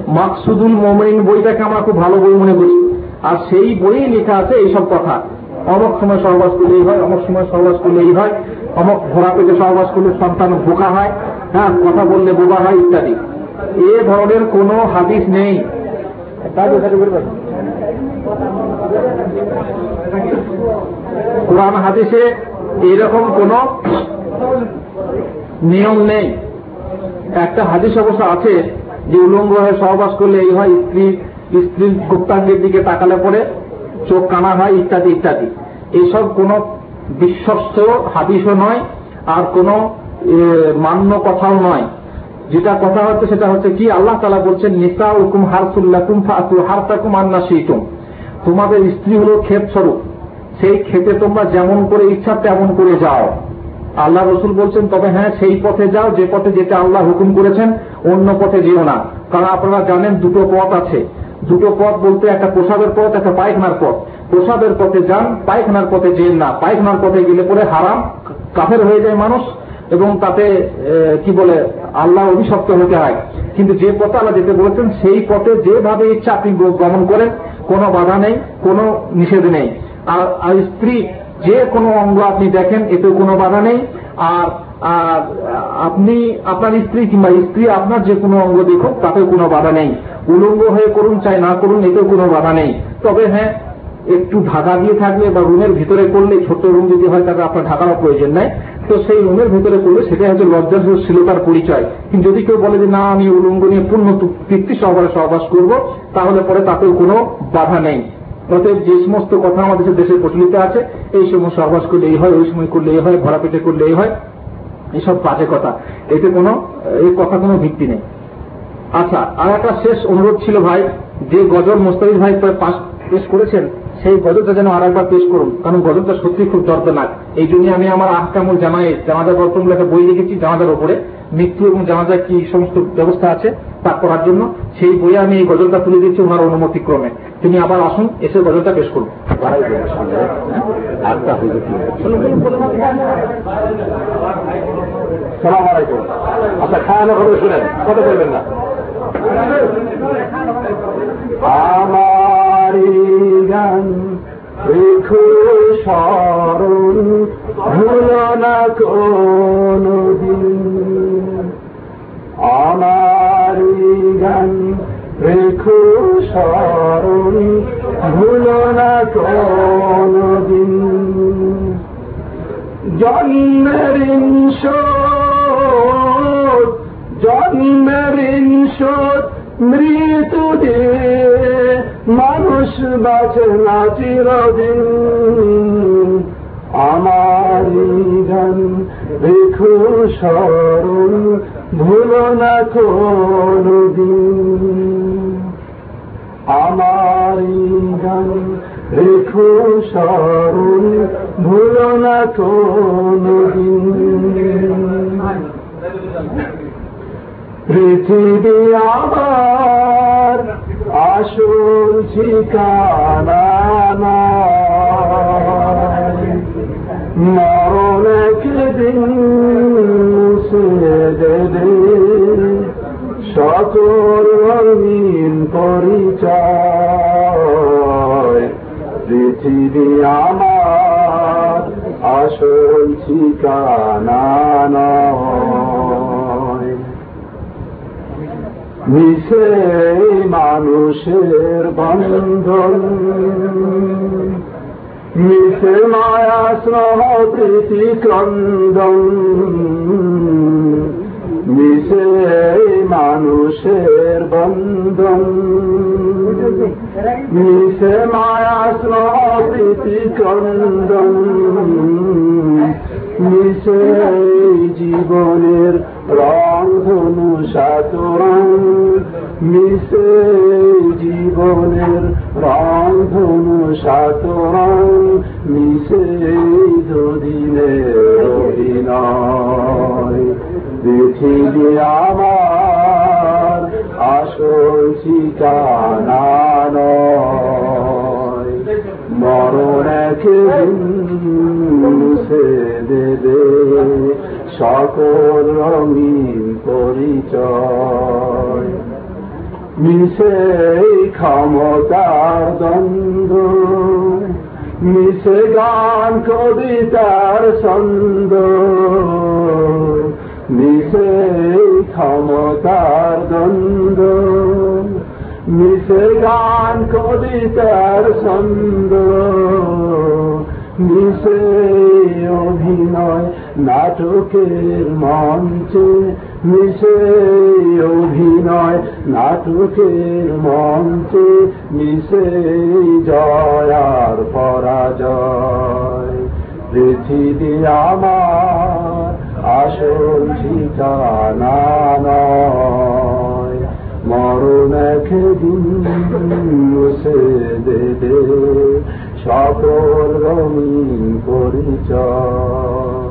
মাকসুদুল মোমেন বইটাকে আমরা খুব ভালো বই মনে করি। আর সেই বইয়ে লেখা আছে এইসব কথা। অমক সময় সহবাস করলেই হয়, অমক সময় সহবাস করলেই হয়। অমক ঘোড়া পেটে সহবাস করলে সন্তান বোকা হয় হ্যাঁ কথা বললে বোকা হয় ইত্যাদি। এ ধরনের কোন হাদিস নেই। কোরআন হাদিসে এরকম কোন নিয়ম নেই। একটা হাদিস অবশ্য আছে যে উলঙ্গ হয়ে সহবাস করলে এই হয় স্ত্রী স্ত্রীর গুপ্তাঙ্গের দিকে তাকালে পরে চোখ কানা হয়, ইত্যাদি ইত্যাদি। এইসব কোন বিশ্বস্ত হাদিসও নয়, আর কোন মান্য কথাও নয়। যেটা কথা হচ্ছে সেটা হচ্ছে কি, আল্লাহ তালা বলছেন নিসা হুকুম হারসুল্লাকুম ফাতু হারতাকুম আন্না শিতুম তোমাদের স্ত্রী হল ক্ষেত স্বরূপ সেই ক্ষেতে তোমরা যেমন করে ইচ্ছা তেমন করে যাও। আল্লাহ রসুল বলছেন, তবে হ্যাঁ সেই পথে যাও, যে পথে যেতে আল্লাহ হুকুম করেছেন, অন্য পথে যেও না। কারণ আপনারা জানেন দুটো পথ আছে। দুটো পথ বলতে একটা প্রসাদের পথ, একটা পায়খানার পথ। প্রসাদের পথে যান, পায়খানার পথে যেন না। পায়খানার পথে গেলে পরে হারাম, কাফের হয়ে যায় মানুষ এবং তাতে কি বলে, আল্লাহ অভিশপ্ত হতে হয়। কিন্তু যে পথে আল্লাহ যেতে বলেছেন, সেই পথে যেভাবে ইচ্ছা আপনি গমন করেন, কোনো বাধা নেই, কোনো নিষেধ নেই। আর স্ত্রী যে কোনো অঙ্গ আপনি দেখেন, এতেও কোনো বাধা নেই। আর আপনি আপনার স্ত্রী কিংবা স্ত্রী আপনার যে কোনো অঙ্গ দেখুক, তাতেও কোনো বাধা নেই। উলঙ্গ হয়ে করুন, চাই না করুন, এতেও কোনো বাধা নেই। তবে হ্যাঁ একটু ঢাকা দিয়ে থাকলে বা রুমের ভিতরে করলে ছোট রুম যদি হয় তাহলে আপনার ঢাকারও প্রয়োজন নেই। তো সেই রুমের ভিতরে করলে সেটাই হচ্ছে লজ্জাশীলতার পরিচয়। কিন্তু যদি কেউ বলে যে, না, আমি উলঙ্গ নিয়ে পূর্ণ তৃপ্তি সহকারে সহবাস করব, তাহলে পরে তাতেও কোনো বাধা নেই। অতএব যে সমস্ত কথা আমাদের দেশে প্রচলিত আছে, এই সময় সহবাস করলে এই হয়, ওই সময় করলে এই হয় ভরা পেটে করলে এই হয়, এসব বাজে কথা। এতে কোনো এই কথা কোনো ভিত্তি নেই। আচ্ছা আর একটা শেষ অনুরোধ ছিল ভাই, যে গজল মোস্তাফিজ ভাই পাশ পেশ করেছেন, সেই গজলটা যেন আর একবার পেশ করুন, কারণ গজলটা সত্যি খুব দর্দনাক। এই জন্য আমি আমার আহকামুল জামাই জামাজার বর্তমান একটা বই লিখেছি জামাজার ওপরে। মৃত্যু এবং জানাজার কি সমস্ত ব্যবস্থা আছে তা করার জন্য, সেই বইয়ে আমি এই গজলটা তুলে দিচ্ছি ওনার অনুমতি ক্রমে। তিনি আবার আসুন, এসে গজলটা পেশ করুন। আচ্ছা শুনেন। কথা বলবেন না। আমারি গান রেখো ভুল না কোনো কোনদিন। জন্মের শোধ জন্মের শোধ মৃত্যু দে মানুষ বাঁচে না চিরদিন। আমার গান রেখো স্মরণ ভুলো না কোনদিন। আমার গান রেখো স্মরণ, ভুলো না কোনদিন। পৃথিবী আমার আসল ঠিকানা মরণ একদিন সকল রঙিন পরিচয়। পৃথিবী আমার আসল ঠিকানা মিশে মানুষের বন্ধন। মিশে মায়া স্নেহ প্রীতি ক্রন্দন। মিশে মানুষের বন্ধন। মিশে মায়া প্রীতি ক্রন্দন মিশে জীবনের রং ধনু সাতরং মিশে জীবনের রং ধনু সাতরং মিশে দুদিনের অভিনয়। পৃথিবী আমার আসল ঠিকানা মরণ একদিন মুছে দেবে, সকল রঙিন পরিচয়। মিশে ক্ষমতার দ্বন্দ্ব, মিশে গান কবিতার ছন্দ। মিশে ক্ষমতার দ্বন্দ্ব, মিশে গান কবিতার ছন্দ, মিশে অভিনয় নাটকের মঞ্চে, মিশে অভিনয় নাটকের মঞ্চে, মিশে জয় আর পরাজয়। পৃথিবী আমার আসল ঠিকানা নয় মরণ একদিন মুছে দেবে সকল রঙিন পরিচয়।